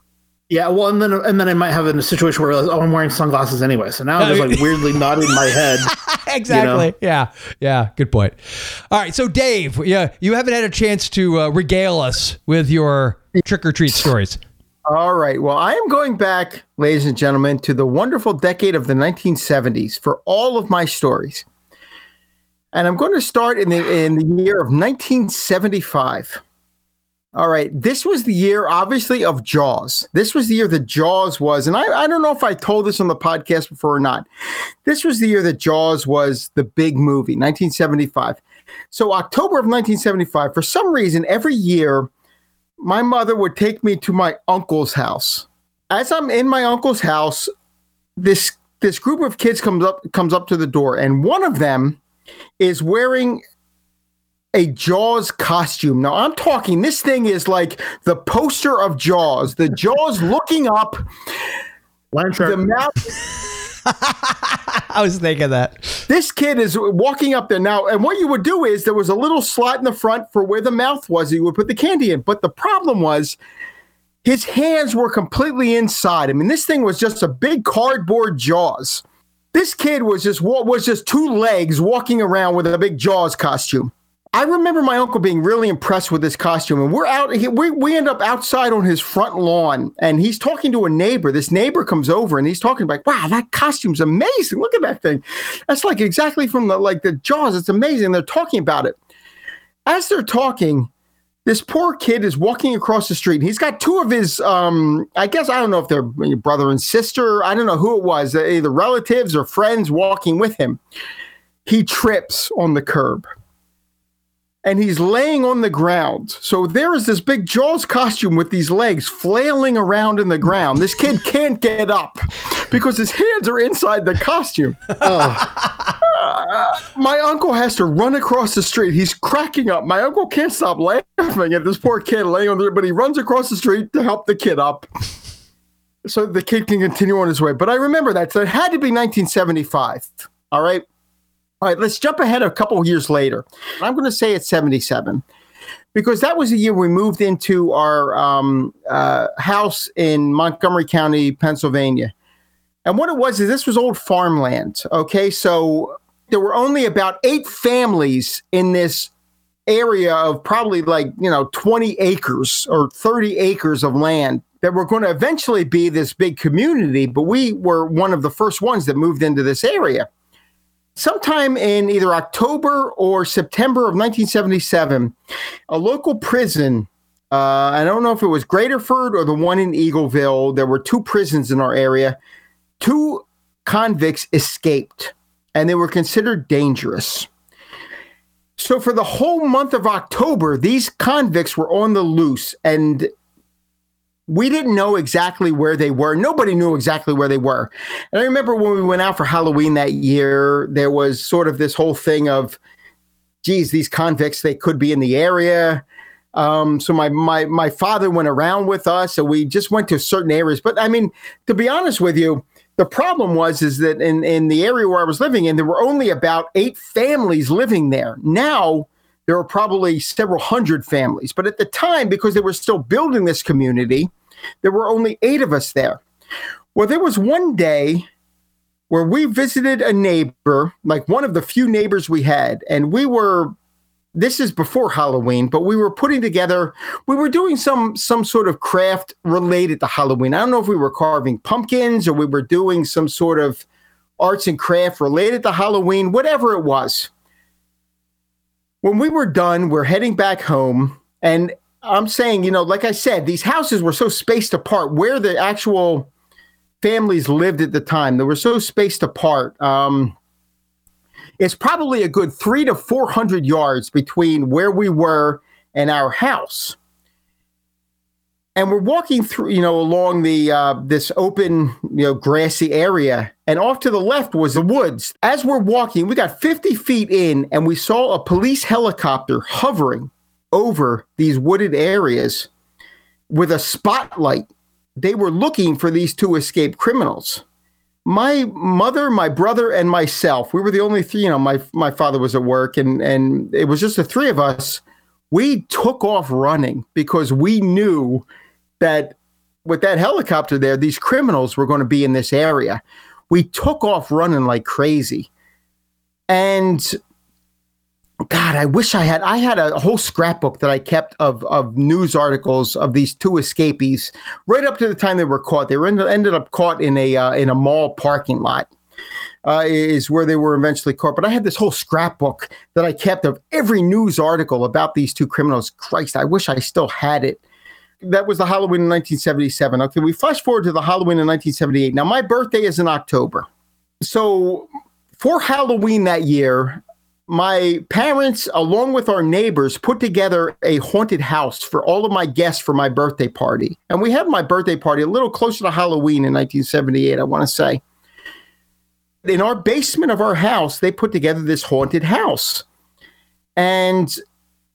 Yeah, well, and then and then I might have in a situation where oh, I'm wearing sunglasses anyway, so now I'm just like weirdly nodding my head. exactly. Yeah. Yeah. Good point. All right. So, Dave, yeah, you haven't had a chance to uh, regale us with your trick or treat stories. All right. Well, I am going back, ladies and gentlemen, to the wonderful decade of the 1970s for all of my stories. And I'm going to start in the in the year of 1975. All right. This was the year, obviously, of Jaws. This was the year that Jaws was, and I, I don't know if I told this on the podcast before or not. This was the year that Jaws was the big movie, 1975. So, October of 1975, for some reason, every year, my mother would take me to my uncle's house. As I'm in my uncle's house, this this group of kids comes up comes up to the door, and one of them is wearing a Jaws costume. Now I'm talking this thing is like the poster of Jaws. The Jaws looking up, Line the mouth I was thinking that. this kid is walking up there now and what you would do is there was a little slot in the front for where the mouth was you would put the candy in but the problem was his hands were completely inside i mean this thing was just a big cardboard jaws this kid was just wa- was just two legs walking around with a big jaws costume I remember my uncle being really impressed with this costume, and we're out. He, we we end up outside on his front lawn, and he's talking to a neighbor. This neighbor comes over, and he's talking like, "Wow, that costume's amazing! Look at that thing. That's like exactly from the like the Jaws. It's amazing." They're talking about it. As they're talking, this poor kid is walking across the street. He's got two of his, um, I guess I don't know if they're brother and sister. I don't know who it was, either relatives or friends walking with him. He trips on the curb and he's laying on the ground. So there is this big Jaws costume with these legs flailing around in the ground. This kid can't get up because his hands are inside the costume. Oh. Uh, my uncle has to run across the street. He's cracking up. My uncle can't stop laughing at this poor kid laying on there, but he runs across the street to help the kid up so the kid can continue on his way. But I remember that. So it had to be 1975. All right. All right, let's jump ahead a couple years later. I'm going to say it's 77 because that was the year we moved into our um, uh, house in Montgomery County, Pennsylvania. And what it was is this was old farmland. Okay, so there were only about eight families in this area of probably like, you know, 20 acres or 30 acres of land that were going to eventually be this big community. But we were one of the first ones that moved into this area sometime in either October or September of 1977, a local prison. Uh, I don't know if it was Graterford or the one in Eagleville. There were two prisons in our area. Two convicts escaped, and they were considered dangerous. So, for the whole month of October, these convicts were on the loose, and we didn't know exactly where they were. Nobody knew exactly where they were. And I remember when we went out for Halloween that year, there was sort of this whole thing of, geez, these convicts, they could be in the area. Um, so my my my father went around with us, so we just went to certain areas. But I mean, to be honest with you, the problem was is that in in the area where I was living in, there were only about eight families living there. Now there are probably several hundred families, but at the time, because they were still building this community, there were only eight of us there. Well, there was one day where we visited a neighbor, like one of the few neighbors we had, and we were this is before Halloween, but we were putting together, we were doing some some sort of craft related to Halloween. I don't know if we were carving pumpkins or we were doing some sort of arts and craft related to Halloween, whatever it was. When we were done, we're heading back home, and I'm saying, you know, like I said, these houses were so spaced apart where the actual families lived at the time. They were so spaced apart. Um, it's probably a good three to 400 yards between where we were and our house. And we're walking through, you know, along the uh, this open, you know, grassy area, and off to the left was the woods. As we're walking, we got 50 feet in, and we saw a police helicopter hovering over these wooded areas with a spotlight. They were looking for these two escaped criminals. My mother, my brother, and myself, we were the only three, you know, my my father was at work and and it was just the three of us. We took off running because we knew that with that helicopter there, these criminals were going to be in this area. We took off running like crazy. And God, I wish I had. I had a whole scrapbook that I kept of of news articles of these two escapees, right up to the time they were caught. They were ended, ended up caught in a uh, in a mall parking lot. Uh, is where they were eventually caught. But I had this whole scrapbook that I kept of every news article about these two criminals. Christ, I wish I still had it. That was the Halloween in 1977. Okay, we flash forward to the Halloween in 1978. Now, my birthday is in October. So for Halloween that year, my parents, along with our neighbors, put together a haunted house for all of my guests for my birthday party. And we had my birthday party a little closer to Halloween in 1978, I want to say. In our basement of our house, they put together this haunted house. And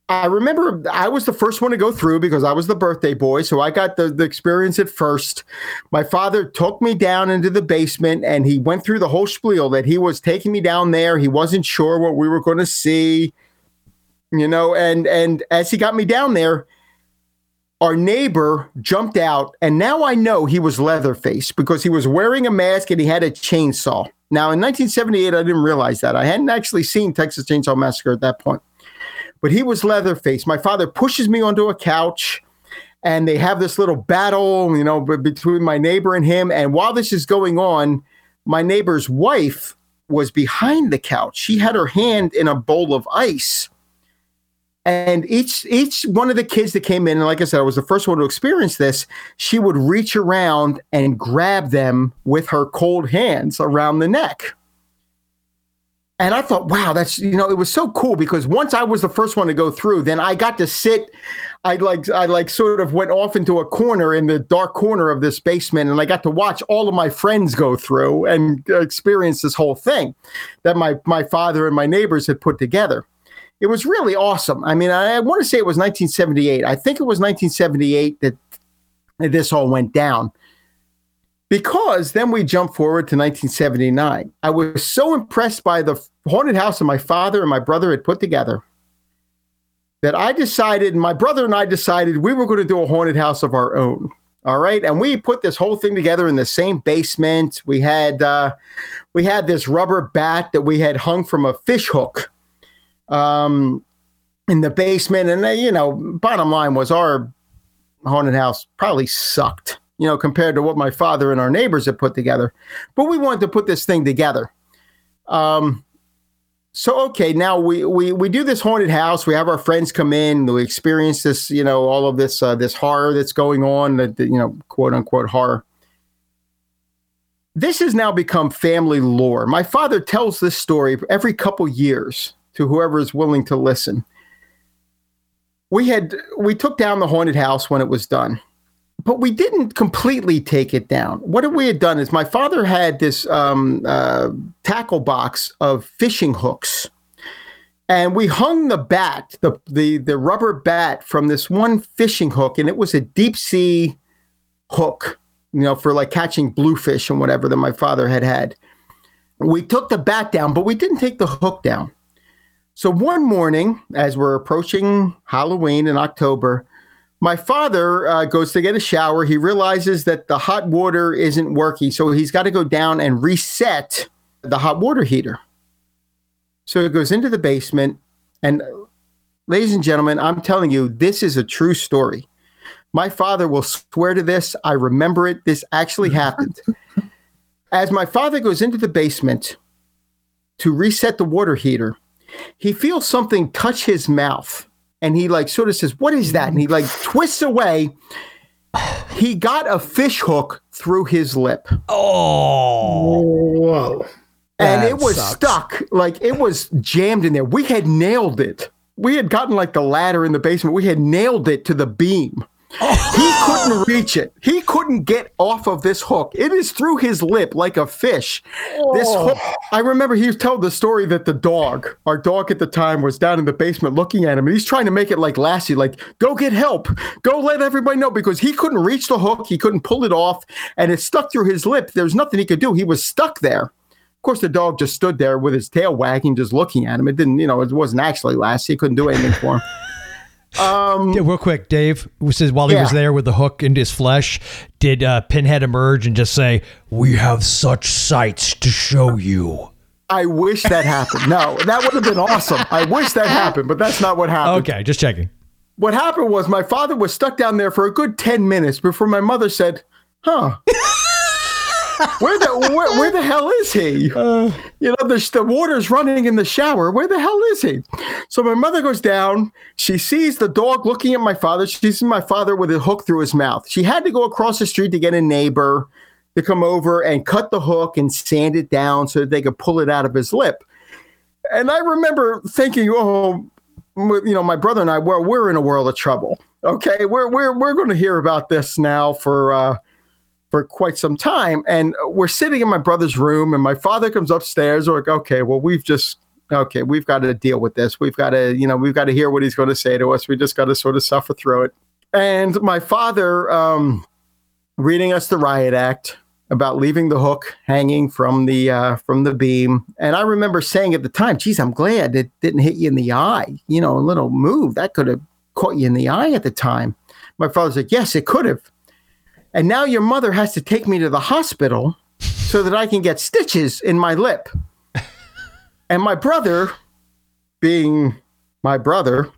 I remember I was the first one to go through because I was the birthday boy. So I got the, the experience at first. My father took me down into the basement and he went through the whole spiel that he was taking me down there. He wasn't sure what we were going to see, you know, and, and as he got me down there, our neighbor jumped out. And now I know he was Leatherface because he was wearing a mask and he had a chainsaw. Now in 1978, I didn't realize that. I hadn't actually seen Texas Chainsaw Massacre at that point. But he was Leatherface. My father pushes me onto a couch and they have this little battle, you know, between my neighbor and him. And while this is going on, my neighbor's wife was behind the couch. She had her hand in a bowl of ice. And each each one of the kids that came in, and like I said, I was the first one to experience this, she would reach around and grab them with her cold hands around the neck. And I thought, wow, that's you know, it was so cool because once I was the first one to go through, then I got to sit. I like I like sort of went off into a corner in the dark corner of this basement, and I got to watch all of my friends go through and experience this whole thing that my my father and my neighbors had put together. It was really awesome. I mean, I, I want to say it was 1978. I think it was 1978 that this all went down because then we jump forward to 1979. I was so impressed by the haunted house that my father and my brother had put together that I decided, my brother and I decided we were going to do a haunted house of our own. All right, and we put this whole thing together in the same basement. We had uh, we had this rubber bat that we had hung from a fish hook um, in the basement, and uh, you know, bottom line was our haunted house probably sucked you know, compared to what my father and our neighbors had put together. But we wanted to put this thing together. Um, so okay, now we we we do this haunted house. We have our friends come in. We experience this, you know, all of this uh, this horror that's going on. That you know, quote unquote horror. This has now become family lore. My father tells this story every couple years to whoever is willing to listen. We had we took down the haunted house when it was done but we didn't completely take it down. What we had done is my father had this um, uh, tackle box of fishing hooks, and we hung the bat, the, the the rubber bat, from this one fishing hook, and it was a deep sea hook, you know, for like catching bluefish and whatever that my father had had. We took the bat down, but we didn't take the hook down. So one morning, as we're approaching Halloween in October, my father uh, goes to get a shower. He realizes that the hot water isn't working, so he's got to go down and reset the hot water heater. So he goes into the basement, and ladies and gentlemen, I'm telling you, this is a true story. My father will swear to this. I remember it. This actually happened. As my father goes into the basement to reset the water heater, he feels something touch his mouth and he like sort of says, "What is that?" And he like twists away. He got a fish hook through his lip. Oh, Whoa. and That it was sucks. stuck like it was jammed in there we had nailed it we had gotten like the ladder in the basement we had nailed it to the beam he couldn't reach it. He couldn't get off of this hook. It is through his lip like a fish. This oh. hook i remember he told the story that the dog our dog at the time was down in the basement looking at him and he's trying to make it like lassie like go get help. Go let everybody know because he couldn't reach the hook. He couldn't pull it off and it stuck through his lip. There's nothing he could do. He was stuck there. Of course, the dog just stood there with his tail wagging, just looking at him. It didn't, you know, it wasn't actually Lassie. He couldn't do anything for him. Um, Yeah, real quick, Dave says while he was there with the hook into his flesh, did uh, Pinhead emerge and just say, "We have such sights to show you"? I wish that happened. No, that would have been awesome. I wish that happened, but that's not what happened. Okay, just checking. What happened was my father was stuck down there for a good 10 minutes before my mother said, huh. Where the where, where the hell is he? you know, the, the water's running in the shower. Where the hell is he? So my mother goes down. She sees the dog looking at my father. She sees my father with a hook through his mouth. She had to go across the street to get a neighbor to come over and cut the hook and sand it down so that they could pull it out of his lip. And I remember thinking, oh, you know, my brother and I, we're, we're in a world of trouble. Okay, we're we're we're going to hear about this now for uh, for quite some time, and we're sitting in my brother's room, and my father comes upstairs. We're like, okay, well, we've just okay, we've got to deal with this. We've got to, you know, we've got to hear what he's going to say to us. We just got to sort of suffer through it. And my father, um, reading us the riot act about leaving the hook hanging from the uh, from the beam. And I remember saying at the time, "Geez, I'm glad it didn't hit you in the eye. You know, a little move that could have caught you in the eye at the time." My father's like, "Yes, it could have." And now your mother has to take me to the hospital so that I can get stitches in my lip. and my brother, being my brother,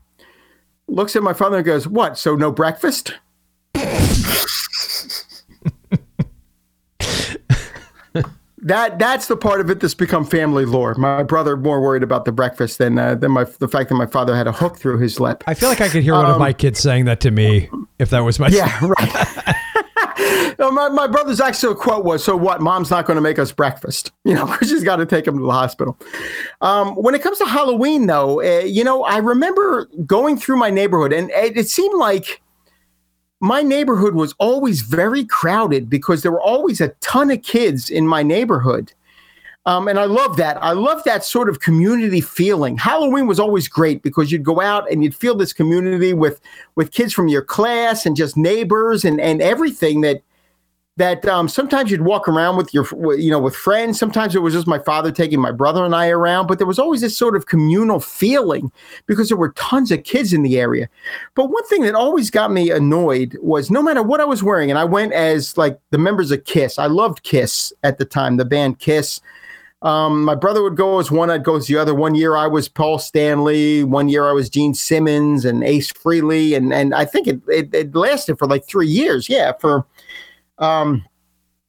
looks at my father and goes, What? So no breakfast? that that's the part of it that's become family lore. My brother more worried about the breakfast than uh, than my the fact that my father had a hook through his lip. I feel like I could hear one of my kids saying that to me if that was my Yeah, right. My, my brother's actual quote was, "So what? Mom's not going to make us breakfast. You know, we just got to take him to the hospital." Um, when it comes to Halloween, though, uh, you know, I remember going through my neighborhood, and it, it seemed like my neighborhood was always very crowded because there were always a ton of kids in my neighborhood. Um, and I love that. I love that sort of community feeling. Halloween was always great because you'd go out and you'd feel this community with with kids from your class and just neighbors and and everything that that um, sometimes you'd walk around with your you know with friends. Sometimes it was just my father taking my brother and I around, but there was always this sort of communal feeling because there were tons of kids in the area. But one thing that always got me annoyed was no matter what I was wearing, and I went as like the members of Kiss. I loved Kiss at the time, the band Kiss. Um, my brother would go as one, I'd go as the other. One year I was Paul Stanley. One year I was Gene Simmons and Ace Frehley, and and I think it, it, it lasted for like three years. Yeah, for um,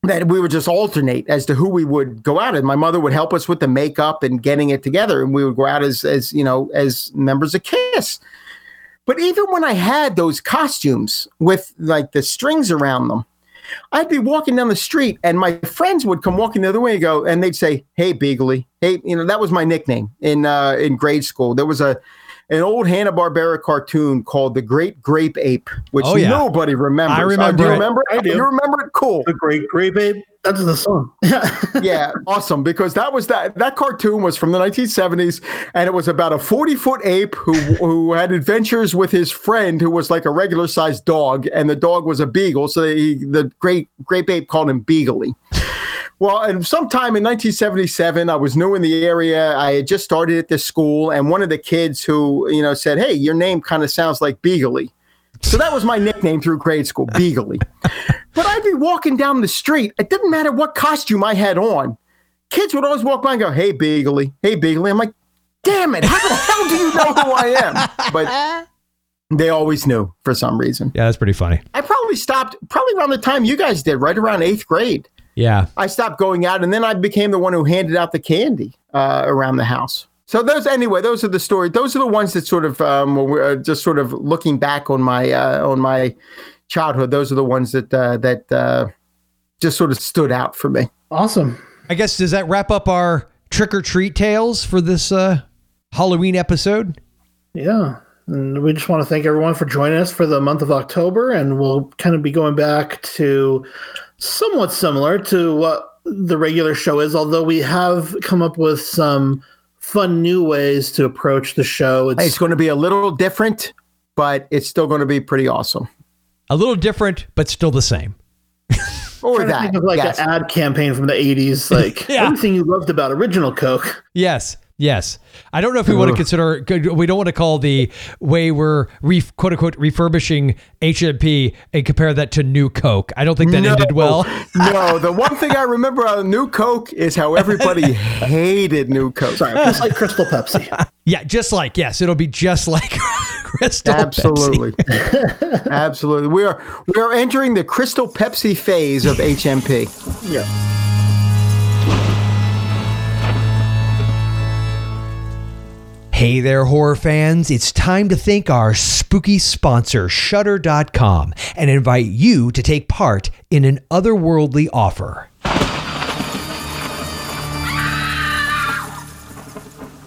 that we would just alternate as to who we would go out. And my mother would help us with the makeup and getting it together, and we would go out as as you know as members of Kiss. But even when I had those costumes with like the strings around them, I'd be walking down the street and my friends would come walking the other way and go, and they'd say, Hey, Beagly. Hey, you know, that was my nickname in uh, in grade school. There was a an old Hanna Barbera cartoon called The Great Grape Ape, which Oh, yeah. nobody remembers. I Uh, remember do you it. remember? I do. You remember it? Cool. The Great Grape Ape. That's the song. yeah, awesome. Because that was that that cartoon was from the 1970s, and it was about a 40 foot ape who who had adventures with his friend who was like a regular sized dog, and the dog was a beagle. So he, the great grape ape called him Beagly. Well, and sometime in 1977, I was new in the area. I had just started at this school, and one of the kids who you know said, "Hey, your name kind of sounds like Beagley. So that was my nickname through grade school, Beagley. But I'd be walking down the street. It didn't matter what costume I had on. Kids would always walk by and go, "Hey, Beagley. hey, Beagley. I'm like, "Damn it! How the hell do you know who I am?" But they always knew for some reason. Yeah, that's pretty funny. I probably stopped probably around the time you guys did, right around eighth grade. Yeah. I stopped going out, and then I became the one who handed out the candy uh, around the house. So those, anyway, those are the stories. Those are the ones that sort of um, were uh, just sort of looking back on my uh, on my childhood. Those are the ones that uh, that uh, just sort of stood out for me. awesome. I guess does that wrap up our trick or treat tales for this uh, Halloween episode? Yeah. And we just want to thank everyone for joining us for the month of October. And we'll kind of be going back to somewhat similar to what the regular show is, although we have come up with some fun new ways to approach the show. It's, It's going to be a little different, but it's still going to be pretty awesome. A little different, but still the same. Or that, think of like yes. an ad campaign from the 80s, like Yeah. everything you loved about original Coke. Yes. Yes. I don't know if we want to consider, we don't want to call the way we're re, quote unquote refurbishing HMP and compare that to new Coke. I don't think that ended well. no, the one thing I remember on New Coke is how everybody hated New Coke. Sorry, just like Crystal Pepsi. Yeah, just like, yes, it'll be just like Crystal. Pepsi. Absolutely. Absolutely. We are we are entering the Crystal Pepsi phase of HMP. Yeah. Hey there, horror fans. It's time to thank our spooky sponsor, Shudder.com, and invite you to take part in an otherworldly offer.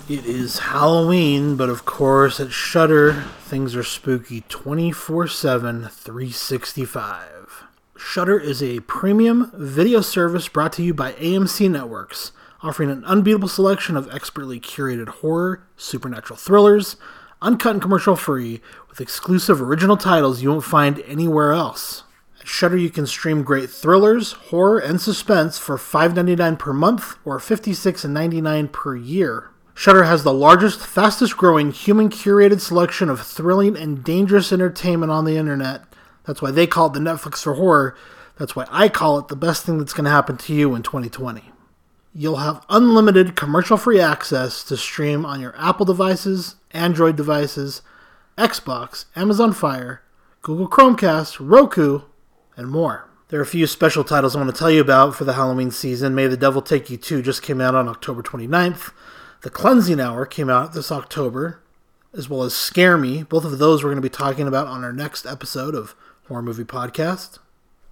It is Halloween, but of course at Shudder, things are spooky 24/7 365. Shudder is a premium video service brought to you by AMC Networks, offering an unbeatable selection of expertly curated horror, supernatural thrillers, uncut and commercial free, with exclusive original titles you won't find anywhere else. At Shudder, you can stream great thrillers, horror, and suspense for $5.99 per month or $56.99 per year. Shudder has the largest, fastest growing human curated selection of thrilling and dangerous entertainment on the internet. That's why they call it the Netflix for horror. That's why I call it the best thing that's going to happen to you in 2020. You'll have unlimited commercial free access to stream on your Apple devices, Android devices, Xbox, Amazon Fire, Google Chromecast, Roku, and more. There are a few special titles I want to tell you about for the Halloween season. May the Devil Take You 2 just came out on October 29th. The Cleansing Hour came out this October, as well as Scare Me. Both of those we're going to be talking about on our next episode of Horror Movie Podcast.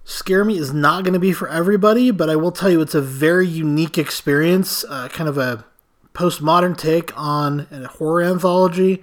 Scare Me is not going to be for everybody, but I will tell you it's a very unique experience, uh, kind of a postmodern take on a horror anthology.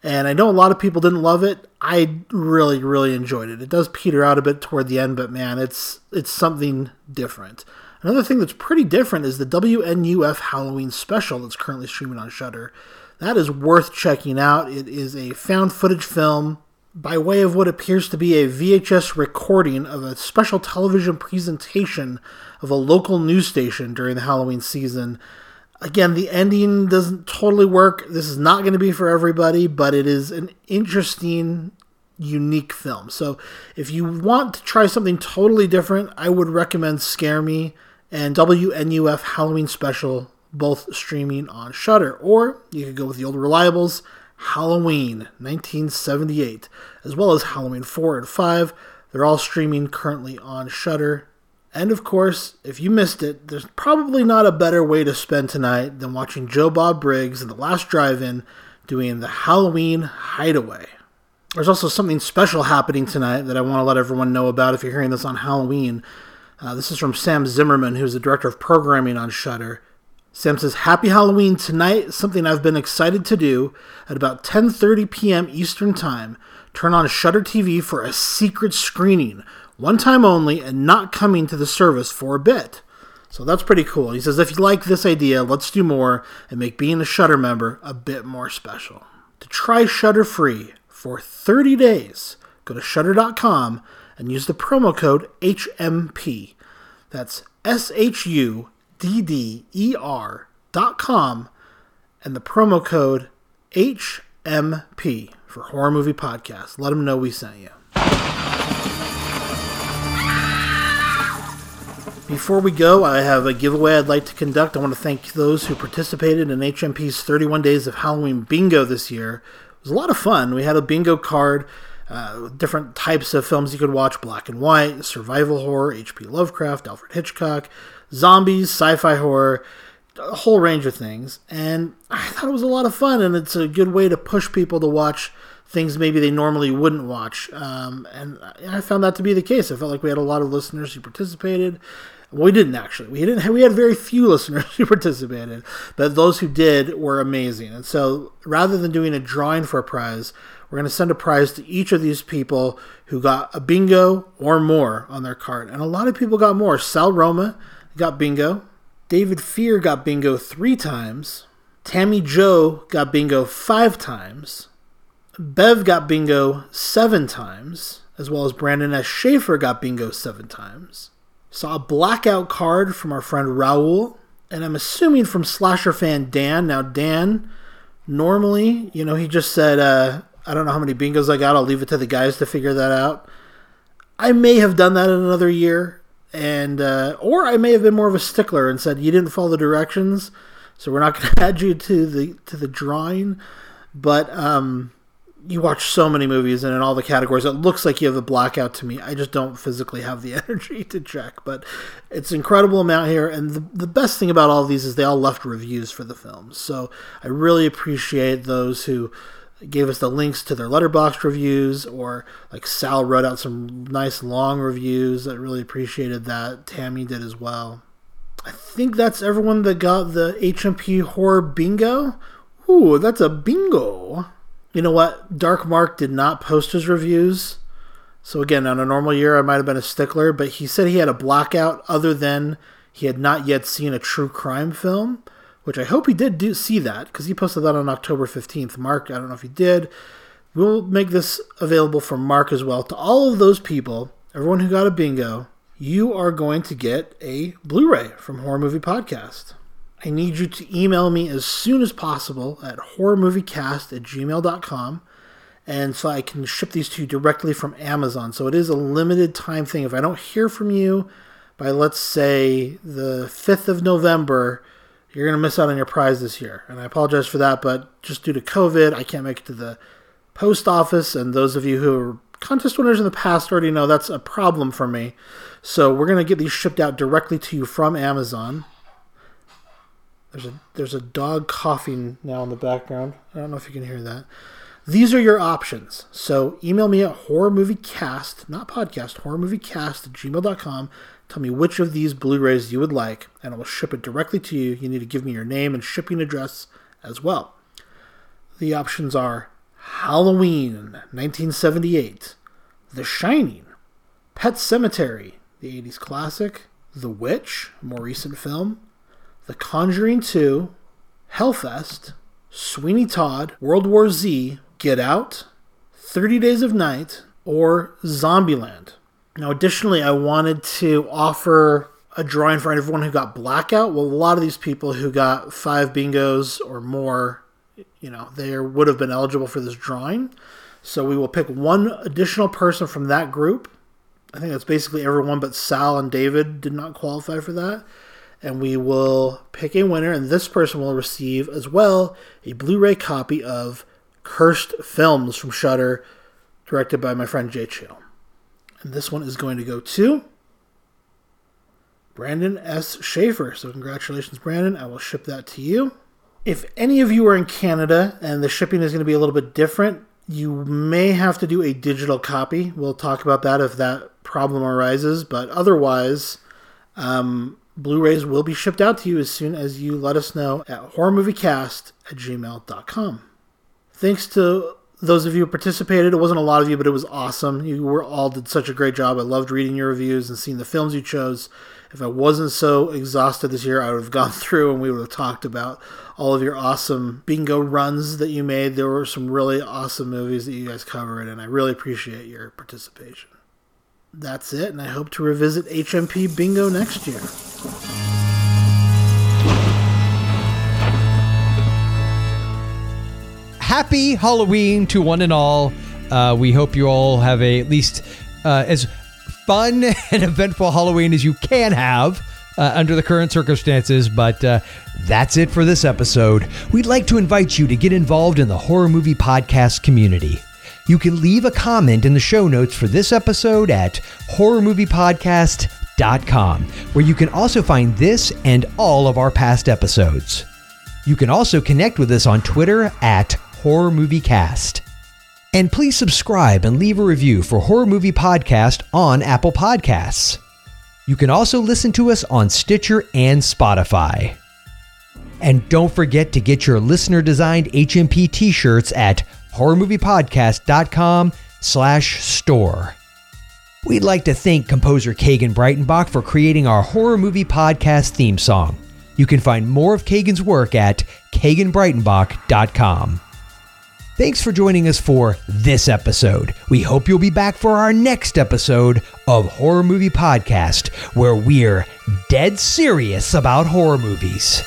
And I know a lot of people didn't love it. I really, really enjoyed it. It does peter out a bit toward the end, but man, it's it's something different. Another thing that's pretty different is the WNUF Halloween special that's currently streaming on Shudder. That is worth checking out. It is a found footage film by way of what appears to be a VHS recording of a special television presentation of a local news station during the Halloween season again, the ending doesn't totally work. This is not going to be for everybody, but it is an interesting, unique film. So if you want to try something totally different, I would recommend Scare Me and WNUF Halloween Special, both streaming on Shudder. Or you could go with the old reliables, Halloween 1978, as well as Halloween 4 and 5. They're all streaming currently on Shudder and of course, if you missed it, there's probably not a better way to spend tonight than watching Joe Bob Briggs and the Last Drive In doing the Halloween Hideaway. There's also something special happening tonight that I want to let everyone know about if you're hearing this on Halloween. Uh, this is from Sam Zimmerman, who's the director of programming on Shudder. Sam says, "Happy Halloween tonight! Something I've been excited to do at about 10:30 p.m. Eastern Time. Turn on Shudder TV for a secret screening one time only and not coming to the service for a bit. So that's pretty cool. He says, if you like this idea, let's do more and make being a Shudder member a bit more special. To try Shudder free for 30 days, go to shudder.com and use the promo code HMP. That's S H U D D E R dot com and the promo code HMP for Horror Movie Podcast. Let them know we sent you. Before we go, I have a giveaway I'd like to conduct. I want to thank those who participated in HMP's 31 Days of Halloween Bingo this year. It was a lot of fun. We had a bingo card, uh, different types of films you could watch black and white, survival horror, H.P. Lovecraft, Alfred Hitchcock, zombies, sci fi horror, a whole range of things. And I thought it was a lot of fun, and it's a good way to push people to watch things maybe they normally wouldn't watch. Um, and I found that to be the case. I felt like we had a lot of listeners who participated. Well, we didn't actually. We didn't. We had very few listeners who participated, but those who did were amazing. And so, rather than doing a drawing for a prize, we're going to send a prize to each of these people who got a bingo or more on their card. And a lot of people got more. Sal Roma got bingo. David Fear got bingo three times. Tammy Joe got bingo five times. Bev got bingo seven times, as well as Brandon S. Schaefer got bingo seven times. Saw a blackout card from our friend Raul, and I'm assuming from slasher fan Dan. Now, Dan, normally, you know, he just said, uh, I don't know how many bingos I got. I'll leave it to the guys to figure that out. I may have done that in another year, and uh, or I may have been more of a stickler and said you didn't follow the directions, so we're not going to add you to the to the drawing. But um, you watch so many movies and in all the categories it looks like you have a blackout to me. I just don't physically have the energy to check but it's incredible amount here. And the, the best thing about all these is they all left reviews for the films so i really appreciate those who gave us the links to their Letterboxd reviews or like sal wrote out some nice long reviews i really appreciated that. Tammy did as well. I think that's everyone that got the hmp horror bingo. Ooh that's a bingo. You know what? Dark Mark did not post his reviews. So again, on a normal year, I might have been a stickler, but he said he had a blackout other than he had not yet seen a true crime film, which I hope he did do see that because he posted that on October 15th. Mark, I don't know if he did. We'll make this available for Mark as well. To all of those people, everyone who got a bingo, you are going to get a Blu ray from Horror Movie Podcast. I need you to email me as soon as possible at horrormoviecast at gmail.com. And so I can ship these to you directly from Amazon. So it is a limited time thing. If I don't hear from you by let's say the 5th of November, you're going to miss out on your prize this year. And I apologize for that, but just due to COVID, I can't make it to the post office. And those of you who are contest winners in the past already know that's a problem for me. So we're going to get these shipped out directly to you from Amazon. There's a there's a dog coughing now in the background. I don't know if you can hear that. These are your options. So email me at horrormoviecast, not podcast, horrormoviecast at gmail.com. Tell me which of these Blu-rays you would like, and I will ship it directly to you. You need to give me your name and shipping address as well. The options are Halloween 1978, The Shining, Pet Sematary, the 80s classic, The Witch, a more recent film, The Conjuring 2, Hellfest, Sweeney Todd, World War Z, Get Out, 30 Days of Night, or Zombieland. Now, additionally, I wanted to offer a drawing for everyone who got Blackout. Well, a lot of these people who got five bingos or more, you know, they would have been eligible for this drawing. So we will pick one additional person from that group. I think that's basically everyone but Sal and David did not qualify for that. And we will pick a winner, and this person will receive as well a Blu ray copy of Cursed Films from Shudder, directed by my friend Jay Cheel. And this one is going to go to Brandon S. Schaefer. So, congratulations, Brandon. I will ship that to you. If any of you are in Canada and the shipping is going to be a little bit different, you may have to do a digital copy. We'll talk about that if that problem arises. But otherwise, um, Blu rays will be shipped out to you as soon as you let us know at horrormoviecast at gmail.com. Thanks to those of you who participated. It wasn't a lot of you, but it was awesome. You were all did such a great job. I loved reading your reviews and seeing the films you chose. If I wasn't so exhausted this year, I would have gone through and we would have talked about all of your awesome bingo runs that you made. There were some really awesome movies that you guys covered, and I really appreciate your participation. That's it, and I hope to revisit HMP Bingo next year. Happy Halloween to one and all. Uh, we hope you all have a at least uh, as fun and eventful Halloween as you can have. Uh, under the current circumstances, but uh, that's it for this episode. We'd like to invite you to get involved in the horror movie podcast community. You can leave a comment in the show notes for this episode at horrormoviepodcast.com, where you can also find this and all of our past episodes. You can also connect with us on Twitter at Horror Movie Cast. And please subscribe and leave a review for Horror Movie Podcast on Apple Podcasts. You can also listen to us on Stitcher and Spotify. And don't forget to get your listener-designed HMP t-shirts at horrormoviepodcast.com slash store. We'd like to thank composer Kagan Breitenbach for creating our horror movie podcast theme song. You can find more of Kagan's work at kaganbreitenbach.com. Thanks for joining us for this episode. We hope you'll be back for our next episode of Horror Movie Podcast, where we're dead serious about horror movies.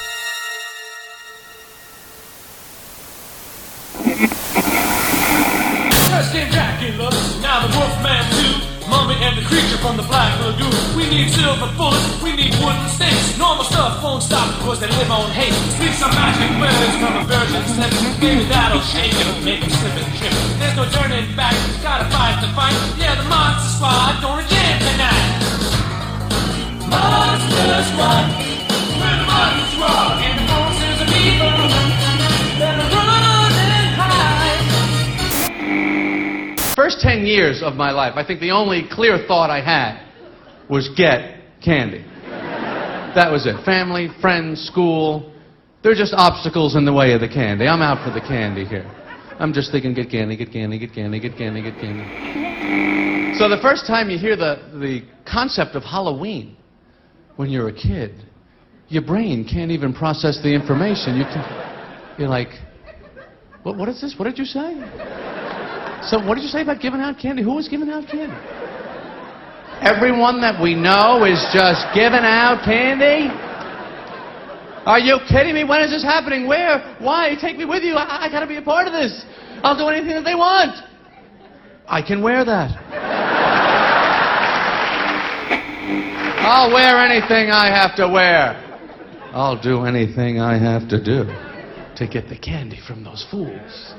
And the creature from the Black Lagoon. We need silver bullets, we need wooden stakes. Normal stuff won't stop because they live on hate. Speak some magic words from a virgin's lips. Maybe that'll shake it, make it slip and trip. There's no turning back, gotta fight the fight. Yeah, the Monster Squad going again tonight. Monster Squad, we're the Monster Squad, First 10 years of my life, I think the only clear thought I had was get candy. That was it. Family, friends, school. They're just obstacles in the way of the candy. I'm out for the candy here. I'm just thinking, get candy, get candy, get candy, get candy, get candy. So the first time you hear the, the concept of Halloween when you're a kid, your brain can't even process the information. You can, you're like, what, what is this? What did you say? So what did you say about giving out candy? Who was giving out candy? Everyone that we know is just giving out candy? Are you kidding me? When is this happening? Where? Why? Take me with you. I, I gotta be a part of this. I'll do anything that they want. I can wear that. I'll wear anything I have to wear. I'll do anything I have to do to get the candy from those fools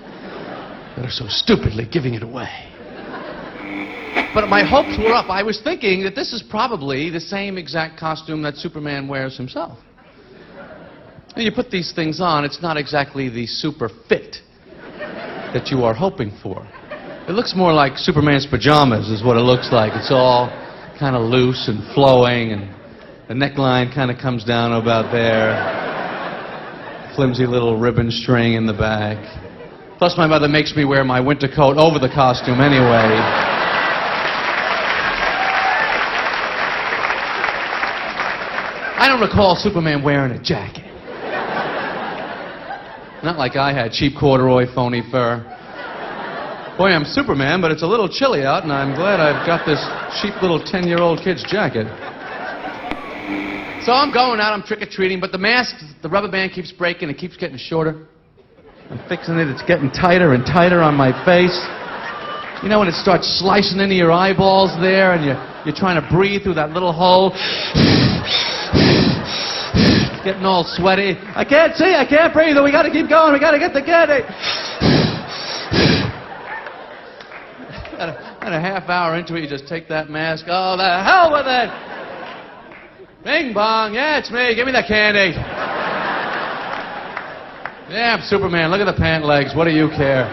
that are so stupidly giving it away. But my hopes were up. I was thinking that this is probably the same exact costume that Superman wears himself. You put these things on, it's not exactly the super fit that you are hoping for. It looks more like Superman's pajamas, is what it looks like. It's all kind of loose and flowing, and the neckline kind of comes down about there. Flimsy little ribbon string in the back. Plus, my mother makes me wear my winter coat over the costume anyway. I don't recall Superman wearing a jacket. Not like I had cheap corduroy, phony fur. Boy, I'm Superman, but it's a little chilly out, and I'm glad I've got this cheap little 10 year old kid's jacket. So I'm going out, I'm trick or treating, but the mask, the rubber band keeps breaking, it keeps getting shorter. I'm fixing it, it's getting tighter and tighter on my face. You know when it starts slicing into your eyeballs there, and you're, you're trying to breathe through that little hole? Getting all sweaty. I can't see, I can't breathe, we gotta keep going, we gotta get the candy. and, a, and a half hour into it, you just take that mask. Oh, the hell with it! Bing bong, yeah, it's me. Give me the candy. Yeah, I'm Superman. Look at the pant legs. What do you care?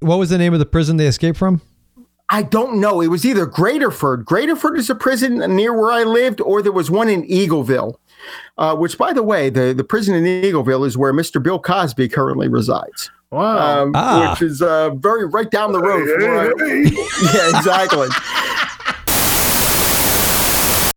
What was the name of the prison they escaped from? I don't know. It was either Graterford. Graterford is a prison near where I lived, or there was one in Eagleville, uh, which, by the way, the, the prison in Eagleville is where Mr. Bill Cosby currently resides. Wow. Um, Ah. Which is uh, very right down the road. from where I- yeah, exactly.